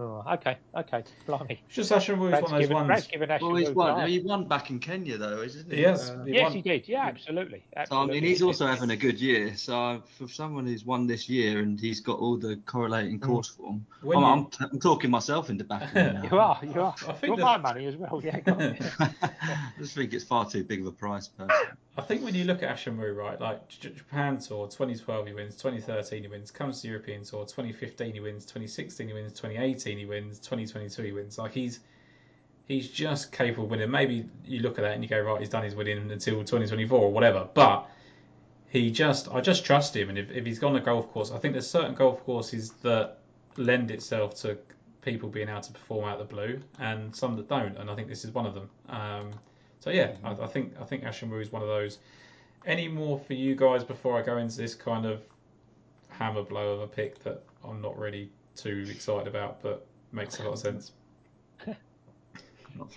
oh, okay, okay, blimey. It's just Ashun Wu's one of those given, Brad's ones. given Ashun Well, he's won. the. He won back in Kenya though, isn't he? He has. Uh, He Yes, won. he did. Yeah, absolutely. So I mean, he's also having a good year. So for someone who's won this year and he's got all the correlating course form, I'm, you- I'm, I'm talking myself into backing him (laughs) You are, you are. I think You're the- my money as well, yeah. Go on. (laughs) I just think it's far too big of a price, personally. (laughs) I think when you look at Wu, right, like Japan Tour, 2012 he wins, 2013 he wins, comes to European Tour, 2015 he wins, 2016 he wins, 2018 he wins, 2022 he wins. Like he's he's just capable of winning. Maybe you look at that and you go, right, he's done his winning until 2024 or whatever, but he just, I just trust him. And if, if he's gone a golf course, I think there's certain golf courses that lend itself to people being able to perform out of the blue, and some that don't. And I think this is one of them. Um, so yeah, I, I think I think Ashun is one of those. Any more for you guys before I go into this kind of hammer blow of a pick that I'm not really too excited about, but makes a lot of (laughs) sense.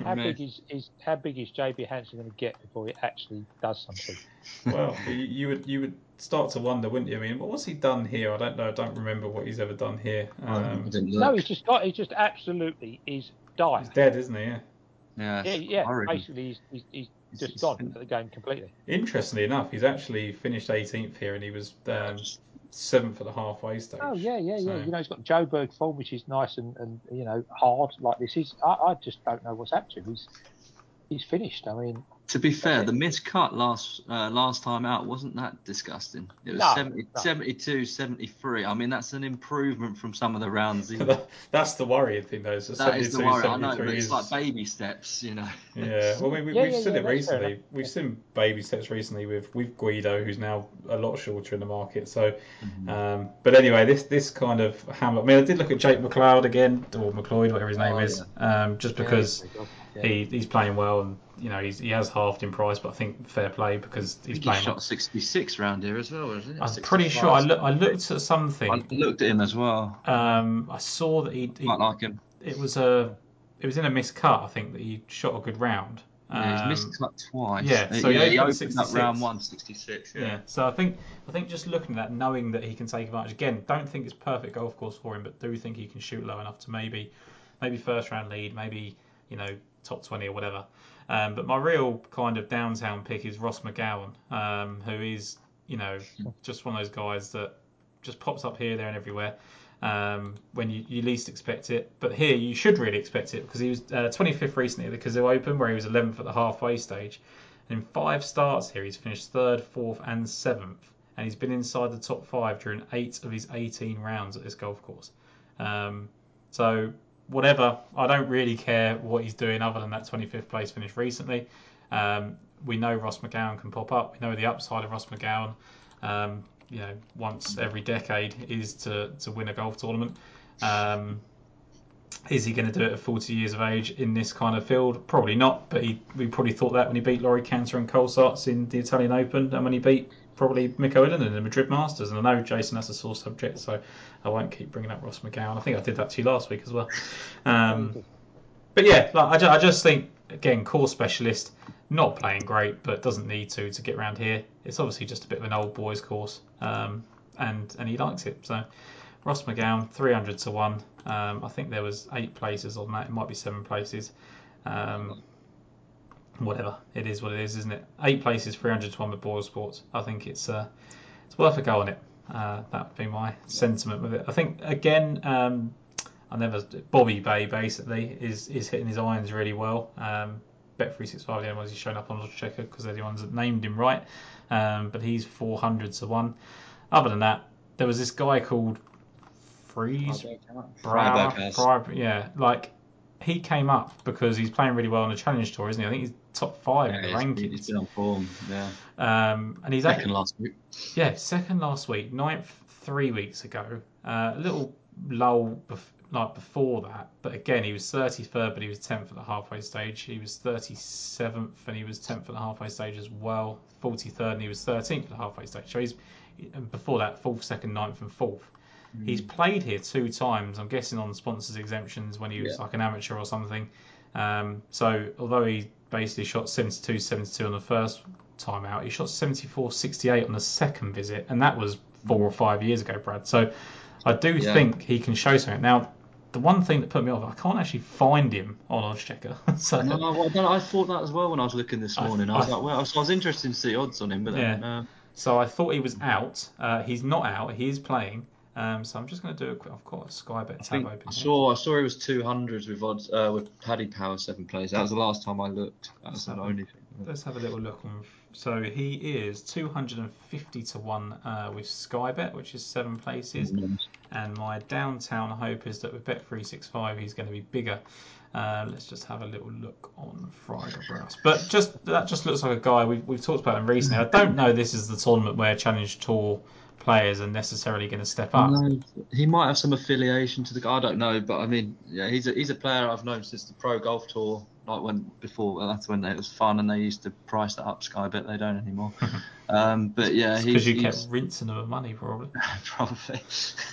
How big is, is how big is JB Hansen going to get before he actually does something? Well, (laughs) you, you would you would start to wonder, wouldn't you? I mean, what was he done here? I don't know. I don't remember what he's ever done here. Um, No, he's just got. He just absolutely is dire. he's dead, isn't he? Yeah. Yeah, Yeah, yeah. horrible. Basically, he's, he's, he's just it's gone fin- for the game completely. Interestingly enough, he's actually finished 18th here, and he was um, seventh at the halfway stage. Oh yeah, yeah, yeah. You know, he's got Joburg form, which is nice and, and you know hard like this. He's. I, I just don't know what's happened to. He's he's finished. I mean, To be fair, the miscut last uh, last time out wasn't that disgusting. It was No, 70, no. 72, 73. I mean, that's an improvement from some of the rounds. he- (laughs) That's the worrying thing, though. is the that is the worry. I know, but it's like baby steps, you know. Yeah, (laughs) well, we, we, Yeah, we've yeah, seen yeah, it recently. We've seen baby steps recently with, with Guido, who's now a lot shorter in the market. So, Mm-hmm. um, but anyway, this this kind of hammer. I mean, I did look at Jake McLeod again, or McLeod, whatever his name Oh, is, um, just because Yeah. he, he's playing well and you know he's, he has halved in price, but I think fair play because I he's think he playing. shot 66 round here as well, isn't it? I'm pretty sure I, look, I looked at something. I looked at him as well. Um, I saw that he, he Quite like him. it was a it was in a missed cut. I think that he shot a good round. Yeah, Um, he's missed cut twice. yeah, so he yeah, he opened opened up 66. round one 66. Yeah. Yeah, so I think I think just looking at that, knowing that he can take advantage again, don't think it's perfect golf course for him, but do think he can shoot low enough to maybe maybe first round lead, maybe you know top twenty or whatever. Um, but my real kind of downtown pick is Ross McGowan, um, who is you know just one of those guys that just pops up here, there, and everywhere. Um, when you, you least expect it, but here you should really expect it because he was uh, 25th recently at the Cazoo Open, where he was 11th at the halfway stage. And In five starts here, he's finished third, fourth, and seventh, and he's been inside the top five during eight of his 18 rounds at this golf course. Um, so whatever, I don't really care what he's doing other than that 25th place finish recently. Um, we know Ross McGowan can pop up. We know the upside of Ross McGowan. Um, you know, once every decade is to, to win a golf tournament. Um, is he going to do it at 40 years of age in this kind of field? Probably not, but he, we probably thought that when he beat Laurie Canter and Colsaerts in the Italian Open and when he beat probably Mikko Ilonen in the Madrid Masters. And I know, Jason, that's a sore subject, so I won't keep bringing up Ross McGowan. I think I did that to you last week as well. Um, but yeah, like, I, ju- I just think, again, core specialist, not playing great, but doesn't need to to get around here. It's obviously just a bit of an old boys course, um, and and he likes it. So Ross McGowan, 300 to 1. Um, I think there was eight places on that. It might be seven places. Um, whatever. It is what it is, isn't it? Eight places, 300 to 1 with Boyle Sports. I think it's uh, it's worth a go on it. Uh, that would be my sentiment with it. I think, again, um, I never. Bobby Bay, basically, is, is hitting his irons really well. Um, Bet365, the only ones he's shown up on Oddschecker because they're the ones that named him right. Um, but he's 400 to 1. Other than that, there was this guy called Freeze Brower, Freiberg. Brower- yeah, like he came up because he's playing really well on the Challenge Tour, isn't he? I think he's top five Yeah, in the he's- rankings. He's been on form. Yeah. Um, and he's Second actually, last week. yeah, second last week, ninth three weeks ago. Uh, a little lull bef- like before that, but again he was 33rd, but he was 10th at the halfway stage. He was 37th and he was 10th at the halfway stage as well. 43rd and he was 13th at the halfway stage. So he's and before that, fourth, second, ninth, and fourth. Mm. He's played here two times. I'm guessing on sponsors exemptions when he was yeah. like an amateur or something. Um, so although he basically shot 72, 72 on the first time out, he shot 74, 68 on the second visit, and that was four or five years ago, Brad. So I do yeah. think he can show something. Now, the one thing that put me off, I can't actually find him on Oddschecker. (laughs) so, no, no, I, thought that as well when I was looking this morning. I, I was like, well, I was, I was, interested to see odds on him, but then, yeah. Uh... So I thought he was out. Uh, he's not out. He is playing. Um, so I'm just going to do a quick. I've got a Sky Bet tab open. I saw. I saw he was 200s with odds uh, with Paddy Power seven plays. That was the last time I looked. That's the only thing. Let's have a little look. So he is 250 to one uh, with Sky Bet, which is seven places. Mm-hmm. And my downtown hope is that with Bet 365 he's going to be bigger. Uh, let's just have a little look on Friday Browse. But just that just looks like a guy we've, we've talked about him recently. I don't know this is the tournament where Challenge Tour players are necessarily going to step up. No, he might have some affiliation to the. Guy, I don't know, but I mean, yeah, he's a he's a player I've known since the Pro Golf Tour. Like when before, well, that's when it was fun, and they used to price that up Sky Bet. They don't anymore. (laughs) um, but yeah, because you kept rinsing them of money, probably. (laughs) probably.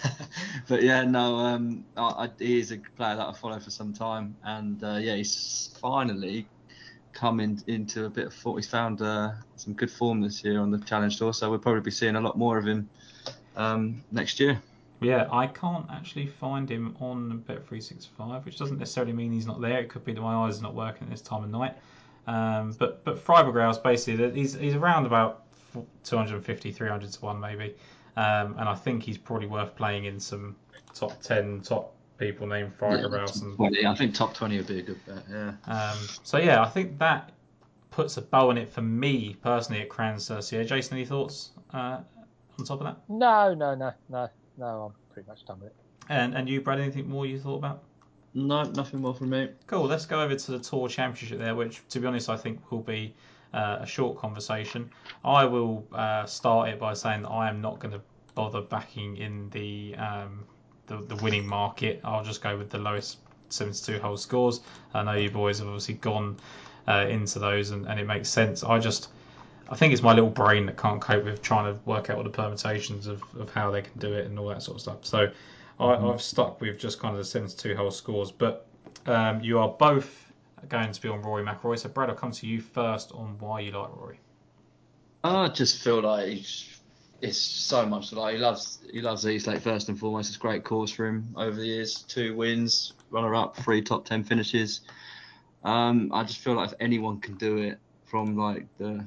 (laughs) but yeah, no, um, I, I, he is a player that I follow for some time, and uh, yeah, he's finally come in, into a bit of form. He's found uh, some good form this year on the Challenge Tour, so we'll probably be seeing a lot more of him um, next year. Yeah, I can't actually find him on Bet365, which doesn't necessarily mean he's not there. It could be that my eyes are not working at this time of night. Um, but but Fibergrouse basically he's he's around about 250, 300 to one maybe, um, and I think he's probably worth playing in some top 10, top people named Fibergrouse. Yeah, and, I think top 20 would be a good bet. Yeah. Um, so yeah, I think that puts a bow on it for me personally at Crans-sur-Sierre. Jason, any thoughts uh, on top of that? No, no, no, no, no. I'm pretty much done with it. And and you, Brad, anything more you thought about? No, nothing more from me. Cool. Let's go over to the Tour Championship there, which, to be honest, I think will be uh, a short conversation. I will uh, start it by saying that I am not going to bother backing in the, um, the the winning market. I'll just go with the lowest 72 hole scores. I know you boys have obviously gone uh, into those, and, and it makes sense. I just I think it's my little brain that can't cope with trying to work out all the permutations of, of how they can do it and all that sort of stuff. So mm-hmm. I, have stuck with just kind of the 72 hole scores. But um, you are both going to be on Rory McIlroy. So Brad, I'll come to you first on why you like Rory. I just feel like it's so much like he loves he loves East Lake first and foremost. It's a great course for him over the years. Two wins, runner up, three top ten finishes. Um, I just feel like if anyone can do it from like the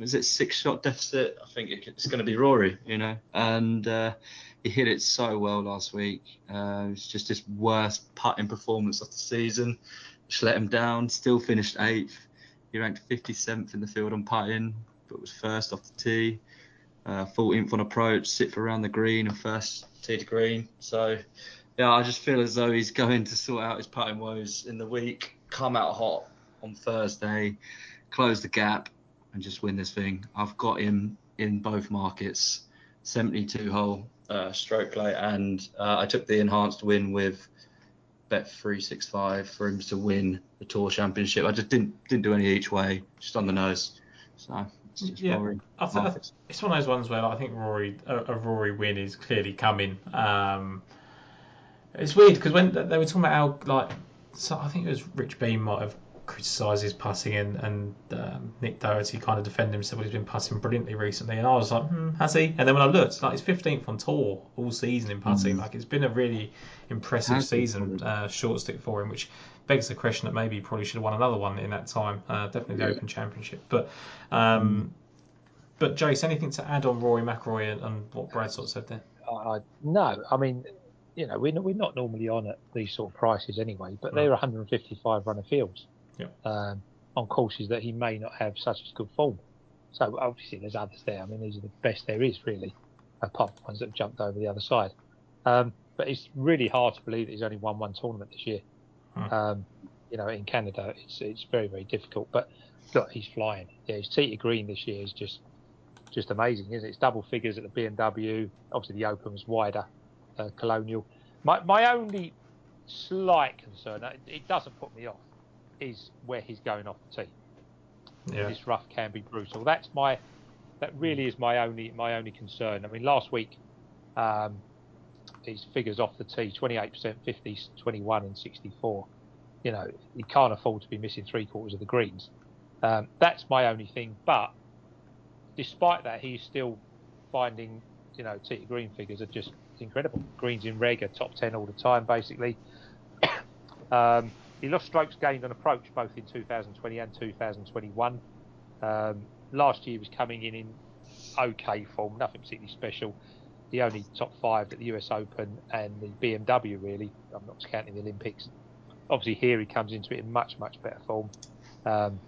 is it six shot deficit? I think it's going to be Rory, you know. And uh, he hit it so well last week. Uh, it's just his worst putting performance of the season. Just let him down. Still finished eighth. He ranked 57th in the field on putting, but was first off the tee. Uh, 14th on approach, sit for around the green, and first tee to green. So, yeah, I just feel as though he's going to sort out his putting woes in the week, come out hot on Thursday, close the gap, and just win this thing. I've got him in both markets, 72 hole uh, stroke play, and uh, I took the enhanced win with bet 365 for him to win the tour championship. I just didn't didn't do any each way, just on the nose. So yeah, I th- I th- it's one of those ones where like, I think Rory a, a, Rory win is clearly coming. Um, it's weird because when they were talking about how like so I think it was Rich Beem might have criticise his passing and, and um, Nick Dougherty kind of defend himself. He's been passing brilliantly recently, and I was like, hmm, has he? And then when I looked, like he's 15th on tour all season in passing. Mm. Like it's been a really impressive season, uh, short stick for him, which begs the question that maybe he probably should have won another one in that time. Uh, definitely the yeah. Open Championship, but. Um, mm. But Jace, anything to add on Rory McIlroy and, and what Brad sort of said there? Uh, no, I mean, you know, we're not, we're not normally on at these sort of prices anyway, but they're 155 runner fields yeah. um, on courses that he may not have such as good form. So obviously there's others there. I mean, these are the best there is really, apart from ones that have jumped over the other side. Um, but it's really hard to believe that he's only won one tournament this year. Hmm. Um, you know, in Canada, it's it's very very difficult. But look, he's flying. Yeah, his to green this year is just just amazing, isn't it? It's double figures at the BMW. Obviously, the Open was wider, uh, Colonial. My my only slight concern, it, it doesn't put me off, is where he's going off the tee. Yeah. This rough can be brutal. That's my that really is my only my only concern. I mean, last week, um, his figures off the tee: 28%, 50, 21, and 64. You know, he can't afford to be missing three quarters of the greens. Um, that's my only thing. But despite that, he's still finding, you know, tee green figures are just incredible. Greens in reg are top 10 all the time, basically. (coughs) um, he lost strokes gained on approach both in 2020 and 2021. Um, last year was coming in in okay form, nothing particularly special. The only top five at the US Open and the BMW, really. I'm not counting the Olympics. Obviously, here he comes into it in much, much better form. Um,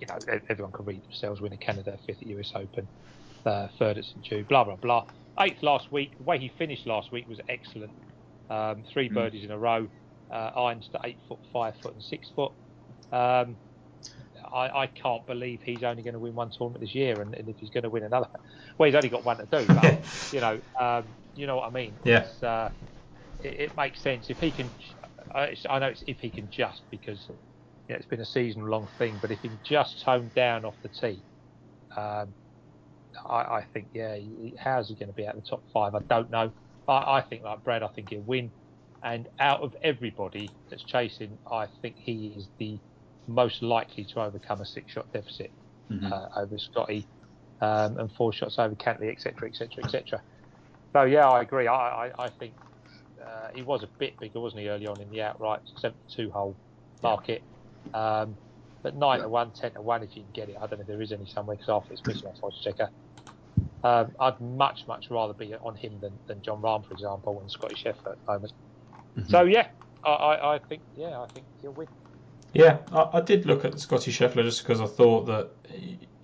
you know, everyone can read themselves. winner Canada, fifth at US Open, uh, third at St Jude, blah blah blah. Eighth last week. The way he finished last week was excellent. Um, three hmm. birdies mm. in a row. Uh, irons to eight foot, five foot, and six foot. Um, I, I, can't believe he's only going to win one tournament this year, and, and, if he's going to win another, well, he's only got one to do. But (laughs) you know, um, you know what I mean. Yeah. Uh, it, it, makes sense if he can. I, I know it's if he can just because you know, it's been a season-long thing, but if he can just tone down off the tee, um, I, I, think yeah, how's he going to be at the top five? I don't know. I, I think like Brad, I think he'll win. And out of everybody that's chasing, I think he is the most likely to overcome a six-shot deficit mm-hmm. uh, over Scotty um, and four shots over Cantlay, etc., etc., etc. So yeah, I agree. I, I, I think uh, he was a bit bigger, wasn't he, early on in the outright 72 hole market. Um, but 9 to 1, 10 to 1 if you can get it. I don't know if there is any somewhere because after it's missing odds checker. Um, I'd much, much rather be on him than, than Jon Rahm, for example, and Scotty Scheffler at the moment. Mm-hmm. So yeah, I, I, I, think yeah, I think he'll win. Yeah, I, I did look at Scotty Scheffler just because I thought that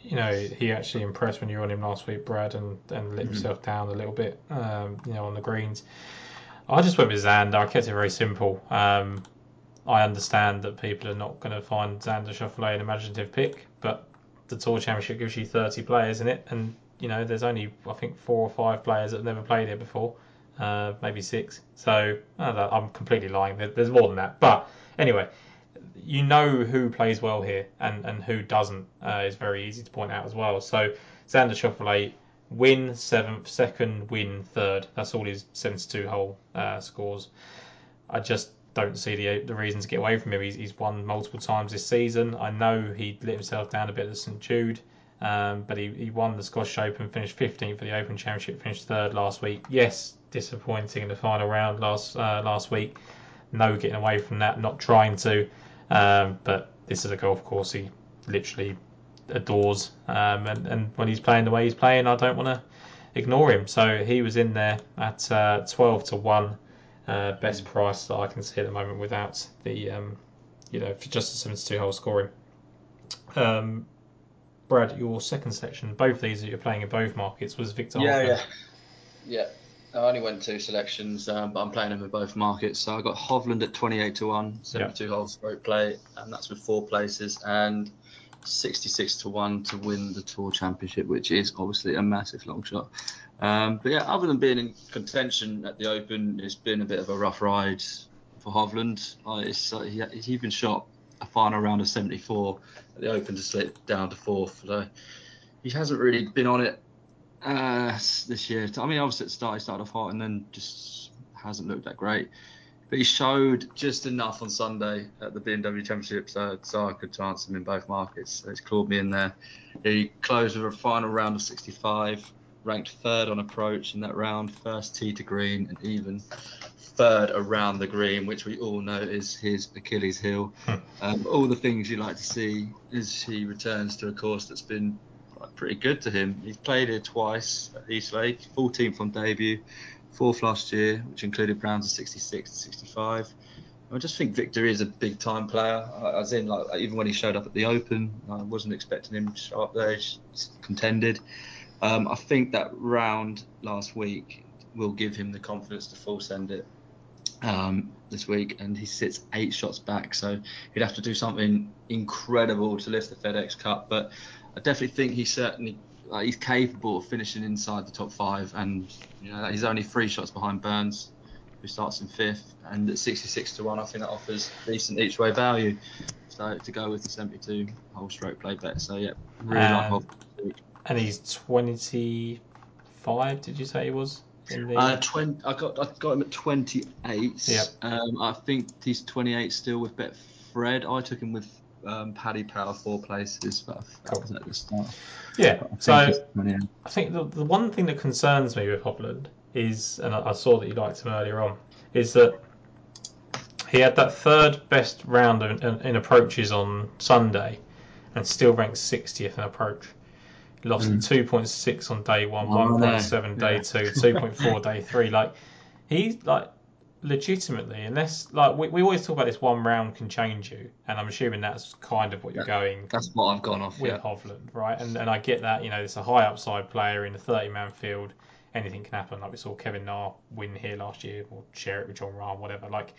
you know he actually impressed when you were on him last week, Brad, and, and let mm-hmm. himself down a little bit, um, you know, on the greens. I just went with Xander. I kept it very simple. Um, I understand that people are not going to find Xander Schauffele an imaginative pick, but the Tour Championship gives you 30 players in it, and you know there's only I think four or five players that have never played it before, uh, maybe six. So I'm completely lying. There's more than that, but anyway, you know who plays well here and, and who doesn't uh, is very easy to point out as well. So Xander Schauffele win seventh, second win third. That's all his 72 hole uh, scores. I just don't see the the reason to get away from him. He's, he's won multiple times this season. I know he let himself down a bit at St Jude, um, but he, he won the Scottish Open, finished 15th for the Open Championship, finished third last week. Yes, disappointing in the final round last uh, last week. No getting away from that, not trying to. Um, but this is a golf course he literally adores, um, and, and when he's playing the way he's playing, I don't want to ignore him. So he was in there at uh, 12 to one uh, best price that I can see at the moment without the, um, you know, for just a 72 hole scoring. Um, Brad, your second section, both these that you're playing in both markets was Viktor. Yeah, yeah, yeah. I only went two selections, um, but I'm playing them in both markets. So I got Hovland at 28 to one, 72 hole stroke play, and that's with four places, and 66 to one to win the Tour Championship, which is obviously a massive long shot. Um, but yeah, other than being in contention at the Open, it's been a bit of a rough ride for Hovland. Uh, it's, uh, he, he's even shot a final round of 74 at the Open to slip down to fourth. So he hasn't really been on it uh, this year. I mean, obviously it the start he started off hot and then just hasn't looked that great. But he showed just enough on Sunday at the BMW Championship, so, so I could chance him in both markets. So he's clawed me in there. He closed with a final round of 65 ranked third on approach in that round, first tee to green, and even third around the green, which we all know is his Achilles heel. Hmm. um, all the things you like to see as he returns to a course that's been pretty good to him. He's played here twice at Eastlake, 14th on debut, fourth last year, which included rounds of 66 to 65. I just think Viktor is a big time player. I was in like even when he showed up at the Open, I wasn't expecting him to show up there. He's contended. Um, I think that round last week will give him the confidence to full send it um, this week, and he sits eight shots back, so he'd have to do something incredible to lift the FedEx Cup. But I definitely think he's certainly like, he's capable of finishing inside the top five, and you know he's only three shots behind Burns, who starts in fifth, and at 66 to one, I think that offers decent each way value. So to go with the 72 whole stroke play bet, so yeah, really um, like And he's 25. Did you say he was? In the... Uh, 20, I got I got him at 28. Yeah. Um, I think he's 28 still with Betfred. I took him with um, Paddy Power four places, but that Cool. at the start. yeah. But I think So he's 28. I think the, the one thing that concerns me with Hovland is, and I, I saw that you liked him earlier on, is that he had that third best round in, in, in approaches on Sunday and still ranked 60th in approach. He lost Mm. 2.6 on day one, Oh, no. 1.7 day Yeah. two, 2.4 (laughs) day three. Like, he's like legitimately, unless like we, we always talk about this one round can change you, and I'm assuming that's kind of what you're Yeah. going That's what I've gone off. with Yeah. Hovland, right? And and I get that, you know, it's a high upside player in a 30 man field. Anything can happen. Like we saw Kevin Na win here last year, or share it with Jon Rahm, whatever. Like,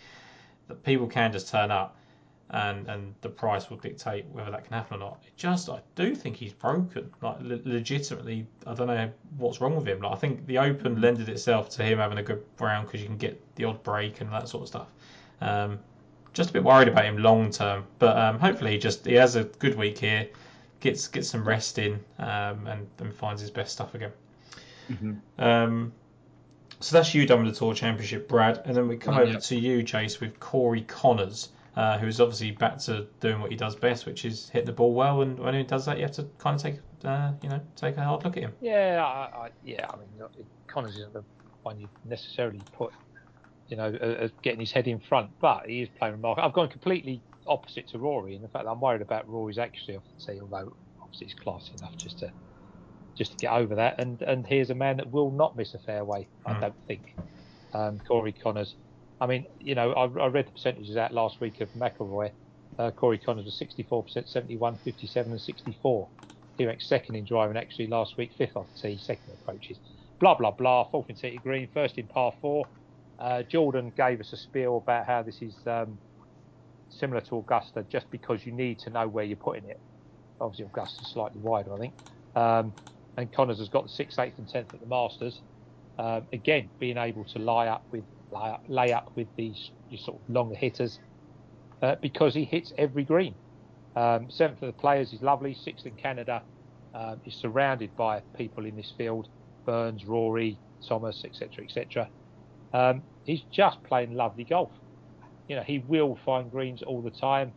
the people can just turn up, and and the price will dictate whether that can happen or not. It just, I do think he's broken. Like, le- legitimately, I don't know what's wrong with him. Like, I think the Open lended itself to him having a good round because you can get the odd break and that sort of stuff. Um, just a bit worried about him long term, but um, hopefully he just he has a good week here, gets gets some rest in, um, and, and finds his best stuff again. Mhm. Um, so that's you done with the Tour Championship, Brad, and then we come Right, over yeah. to you, Chase, with Corey Conners, uh, who's obviously back to doing what he does best, which is hit the ball well. And when he does that, you have to kind of take uh, you know take a hard look at him. Yeah, I, I, yeah. I mean, Conners isn't the one you necessarily put, you know, uh, getting his head in front, but he is playing remarkable. I've gone completely opposite to Rory in the fact that I'm worried about Rory's off the tee, although obviously he's classy enough just to just to get over that. And and here's a man that will not miss a fairway, I Mm. don't think. Um, Corey Conners. I mean, you know, I, I read the percentages out last week of McIlroy. Uh, Corey Conners was 64%, 71, 57, and 64. He ranked second in driving actually last week, fifth off the tee, second approaches. Blah blah blah. Fourth in tee green, first in par four. Uh, Jordan gave us a spiel about how this is um, similar to Augusta, just because you need to know where you're putting it. Obviously, Augusta's slightly wider, I think. Um, and Conners has got the sixth, eighth, and tenth at the Masters. Um, again, being able to lie up with lay up, lay up with these, these sort of longer hitters uh, because he hits every green. Um, seventh of the players is lovely. Sixth in Canada. Um, he's surrounded by people in this field: Burns, Rory, Thomas, etc., etc. Um, he's just playing lovely golf. You know, he will find greens all the time.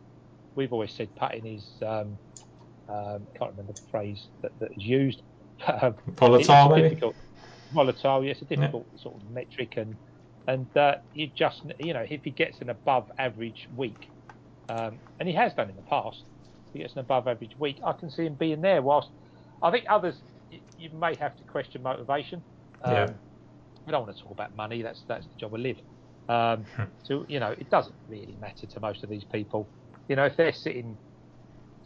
We've always said putting is um, um, can't remember the phrase that, that is used. (laughs) Um, Volatile, maybe. difficult. Volatile, yes, a difficult sort of metric, and and uh, you just you know if he gets an above average week, um, and he has done in the past, if he gets an above average week, I can see him being there. Whilst I think others, you, you may have to question motivation. Um, Yeah. We don't want to talk about money. That's that's the job of live. Um, Hmm. so you know it doesn't really matter to most of these people. You know if they're sitting,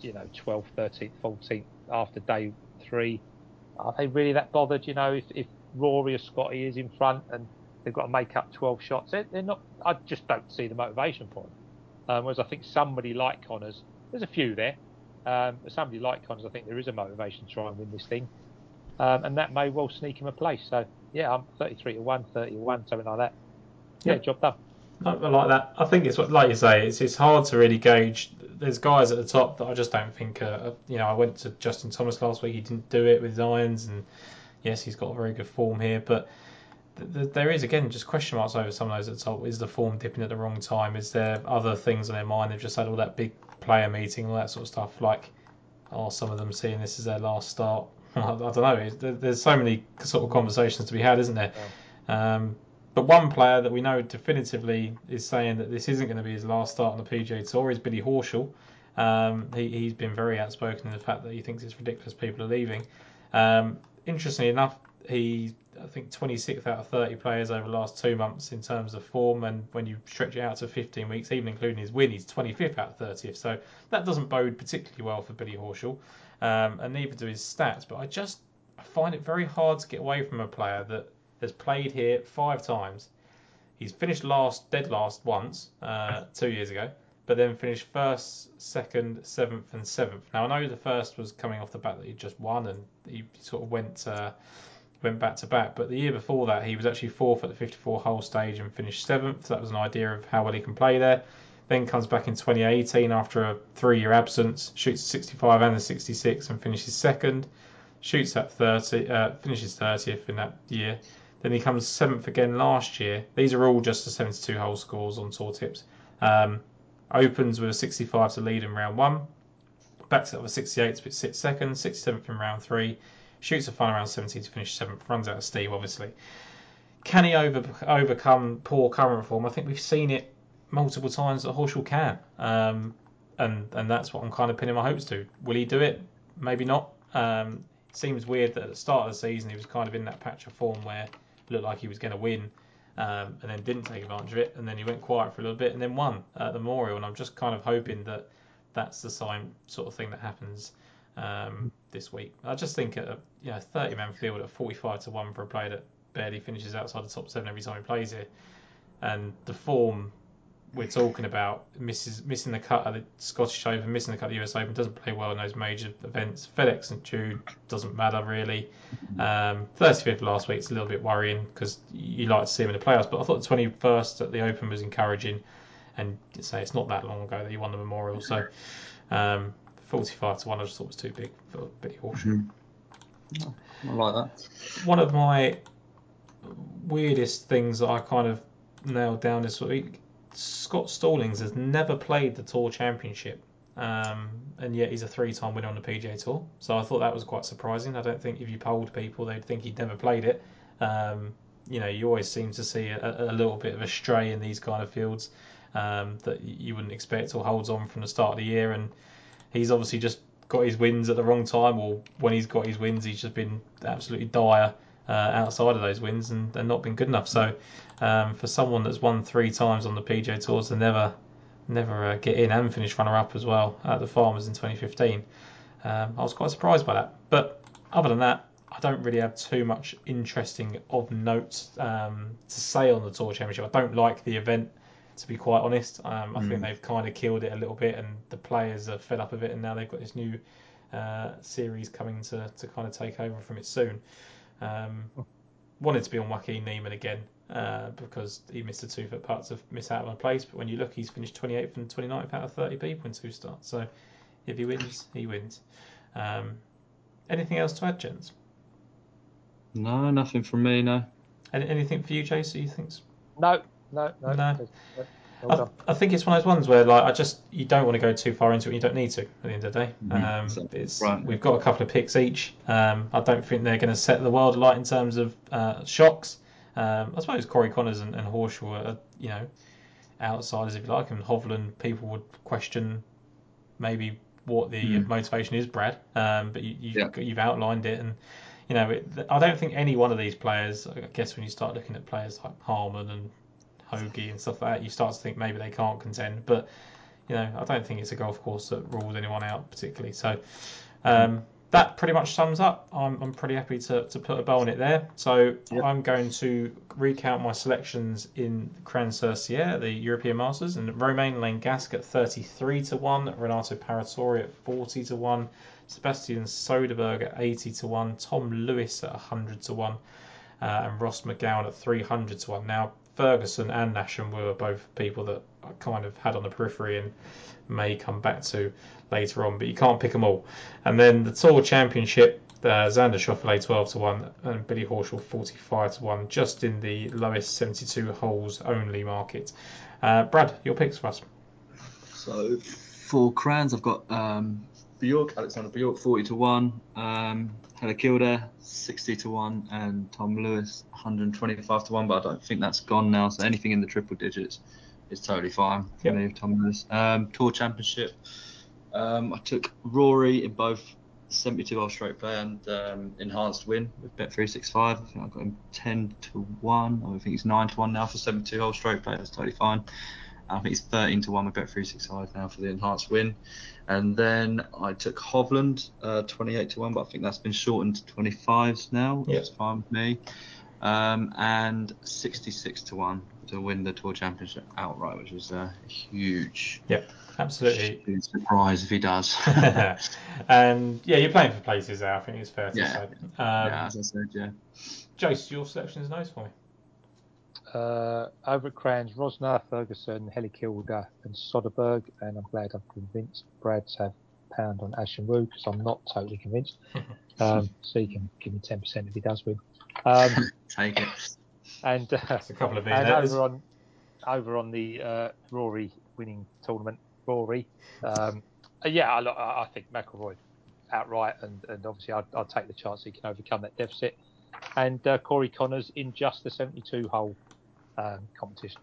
you know 12th, 13th, 14th after day three, are they really that bothered? You know, if, if Rory or Scotty is in front and they've got to make up 12 shots, they're, they're not. I just don't see the motivation for them. Um, whereas I think somebody like Conners, there's a few there, um, but somebody like Conners, I think there is a motivation to try and win this thing, um, and that may well sneak him a place. So yeah, I'm 33 to one, 30 to one, something like that. Yeah, Yeah. job done. I, I like that. I think it's what, like you say, it's it's hard to really gauge. There's guys at the top that I just don't think. Uh, you know, I went to Justin Thomas last week. He didn't do it with his irons, and yes, he's got a very good form here, but. Th- th- There is again just question marks over some of those at the top. Is the form dipping at the wrong time? Is there other things on their mind? They've just had all that big player meeting, all that sort of stuff. Like, are some of them seeing this as their last start? (laughs) I don't know. There's so many sort of conversations to be had, isn't there? Um, but one player that we know definitively is saying that this isn't going to be his last start on the PGA Tour is Billy Horschel. Um, he, he's been very outspoken in the fact that he thinks it's ridiculous people are leaving. Um, interestingly enough, he I think 26th out of 30 players over the last two months in terms of form, and when you stretch it out to 15 weeks, even including his win, he's 25th out of 30th. So that doesn't bode particularly well for Billy Horschel, um, and neither do his stats. But I just I find it very hard to get away from a player that has played here five times. He's finished last, dead last once, uh, (coughs) two years ago, but then finished first, second, seventh, and seventh. Now I know the first was coming off the bat that he just won, and he sort of went uh, went back to back. But the year before that, he was actually fourth at the 54 hole stage and finished seventh. So That was an idea of how well he can play there. Then comes back in 2018 after a three-year absence, shoots the 65 and the 66 and finishes second. shoots at 30, uh, finishes 30th in that year. Then he comes seventh again last year. These are all just the 72 hole scores on tour tips. Um, opens with a 65 to lead in round one, backs up with 68 to sit second, 67th in round three, shoots a final round 17 to finish seventh, runs out of steam, obviously. Can he over, overcome poor current form? I think we've seen it multiple times that Horschel can. Um, and, and that's what I'm kind of pinning my hopes to. Will he do it? Maybe not. Um, seems weird that at the start of the season he was kind of in that patch of form where it looked like he was going to win um, and then didn't take advantage of it. And then he went quiet for a little bit and then won at the Memorial. And I'm just kind of hoping that that's the same sort of thing that happens um, this week. I just think a you know, 30 man field at 45 to 1 for a player that barely finishes outside the top seven every time he plays here. And the form we're talking about misses, missing the cut at the Scottish Open, missing the cut at the US Open, doesn't play well in those major events. FedEx St Jude doesn't matter really. Um, 35th last week is a little bit worrying because you like to see him in the playoffs, but I thought the 21st at the Open was encouraging. And say it's not that long ago that he won the Memorial, so um, 45 to 1 I just thought was too big for Billy Horschel. Mm-hmm. I like that. One of my weirdest things that I kind of nailed down this week Scott Stallings has never played the Tour Championship, um, and yet he's a three-time winner on the PGA Tour. So I thought that was quite surprising. I don't think if you polled people, they'd think he'd never played it. Um, you know, you always seem to see a, a, little bit of a stray in these kind of fields um, that you wouldn't expect or holds on from the start of the year, and he's obviously just got his wins at the wrong time, or when he's got his wins, he's just been absolutely dire uh, outside of those wins and, and not been good enough. So um, for someone that's won three times on the PGA Tours to never never uh, get in and finish runner up as well at the Farmers in 2015, um, I was quite surprised by that. But other than that, I don't really have too much interesting of note um, to say on the Tour Championship. I don't like the event, to be quite honest. Um, I mm. think they've kind of killed it a little bit, and the players are fed up of it, and now they've got this new uh, series coming to, to kind of take over from it soon. Um, wanted to be on Joaquin Niemann again uh, because he missed the two foot putts to miss out on a place. But when you look, he's finished 28th and 29th out of 30 people in two starts. So if he wins, he wins. Um, anything else to add, gents? No, nothing from me. No. Any, anything for you, Chase? You think's? No, no, no. no. I, I, think it's one of those ones where like I just you don't want to go too far into it. You don't need to at the end of the day. Mm-hmm. Um, it's right. we've got a couple of picks each. Um, I don't think they're going to set the world alight in terms of uh, shocks. Um, I suppose Corey Conners and, and Horschel are you know outsiders if you like, and Hovland people would question maybe what the mm. motivation is, Brad. Um, but you, you, yeah. you've outlined it, and you know it, I don't think any one of these players. I guess when you start looking at players like Harman and Hoge and stuff like that, you start to think maybe they can't contend. But you know, I don't think it's a golf course that rules anyone out particularly. So um, that pretty much sums up. I'm, I'm pretty happy to, to put a bow on it there. So yep. I'm going to recount my selections in Crans-sur-Sierre, the European Masters, and Romain Langasque at 33 to one, Renato Paratore at 40 to one, Sebastian Soderberg at 80 to one, Tom Lewis at 100 to one. Uh, and Ross McGowan at 300 to 1. Now, Ferguson and Nasham were both people that I kind of had on the periphery and may come back to later on, but you can't pick them all. And then the Tour Championship, uh, Xander Schauffele 12 to 1 and Billy Horschel 45 to 1, just in the lowest 72 holes only market. Uh, Brad, your picks for us. So for Crans, I've got um, Bjork, Alexander Bjork 40 to 1, um, Helligkilde 60 to 1, and Tom Lewis 125 to 1, but I don't think that's gone now. So anything in the triple digits is totally fine for yep. me, Tom Lewis. Um, Tour Championship, um, I took Rory in both 72 hole straight play and um, enhanced win with Bet365. I think I got him 10 to 1. I think he's 9 to 1 now for 72 hole straight play. That's totally fine. I think he's 13 to 1 with Bet365 now for the enhanced win. And then I took Hovland, uh, 28 to 1, but I think that's been shortened to 25s now, yep. is fine with me. Um, and 66 to 1 to win the Tour Championship outright, which is a huge. Yep, absolutely. Huge surprise if he does. (laughs) and yeah, you're playing for places there, I think it's fair to yeah. say. Um, yeah, as I said, yeah. Jace, your selection is nice for me uh, over at Crans, Rozner, Ferguson, Heli and Soderberg, and I'm glad I've convinced Brad to have pound on Ashun Wu because I'm not totally convinced. (laughs) Um, so you can give me ten percent if he does win. Um, (laughs) Take it. and uh, a couple of and over on over on the uh, Rory winning tournament, Rory. Um, uh, yeah, I, I I think McIlroy outright, and, and obviously I'd, I'd take the chance he can overcome that deficit. And uh, Corey Conners in just the 72 hole um, competition.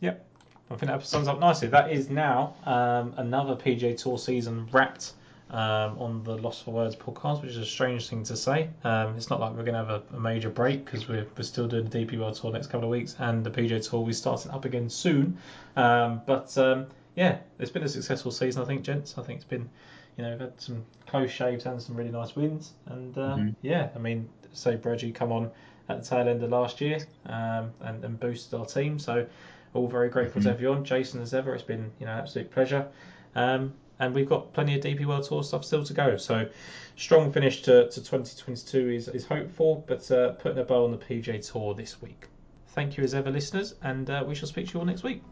Yep. I think that sums up nicely. That is now um, another PGA Tour season wrapped um, on the Lost for Words podcast, which is a strange thing to say. Um, it's not like we're going to have a, a major break because we're, we're still doing the DP World Tour next couple of weeks, and the PGA Tour we starting up again soon. Um, but um, yeah, it's been a successful season, I think, gents. I think it's been, you know, we've had some close shaves and some really nice wins, and uh, Mhm. yeah, I mean, say Breggy come on at the tail end of last year um, and, and boosted our team, so all very grateful to have you on, Jason. As ever, it's been you know absolute pleasure. Um, and we've got plenty of DP World Tour stuff still to go. So strong finish to, to 2022 is, is hopeful, but uh, putting a bow on the PGA Tour this week. Thank you as ever, listeners, and uh, we shall speak to you all next week.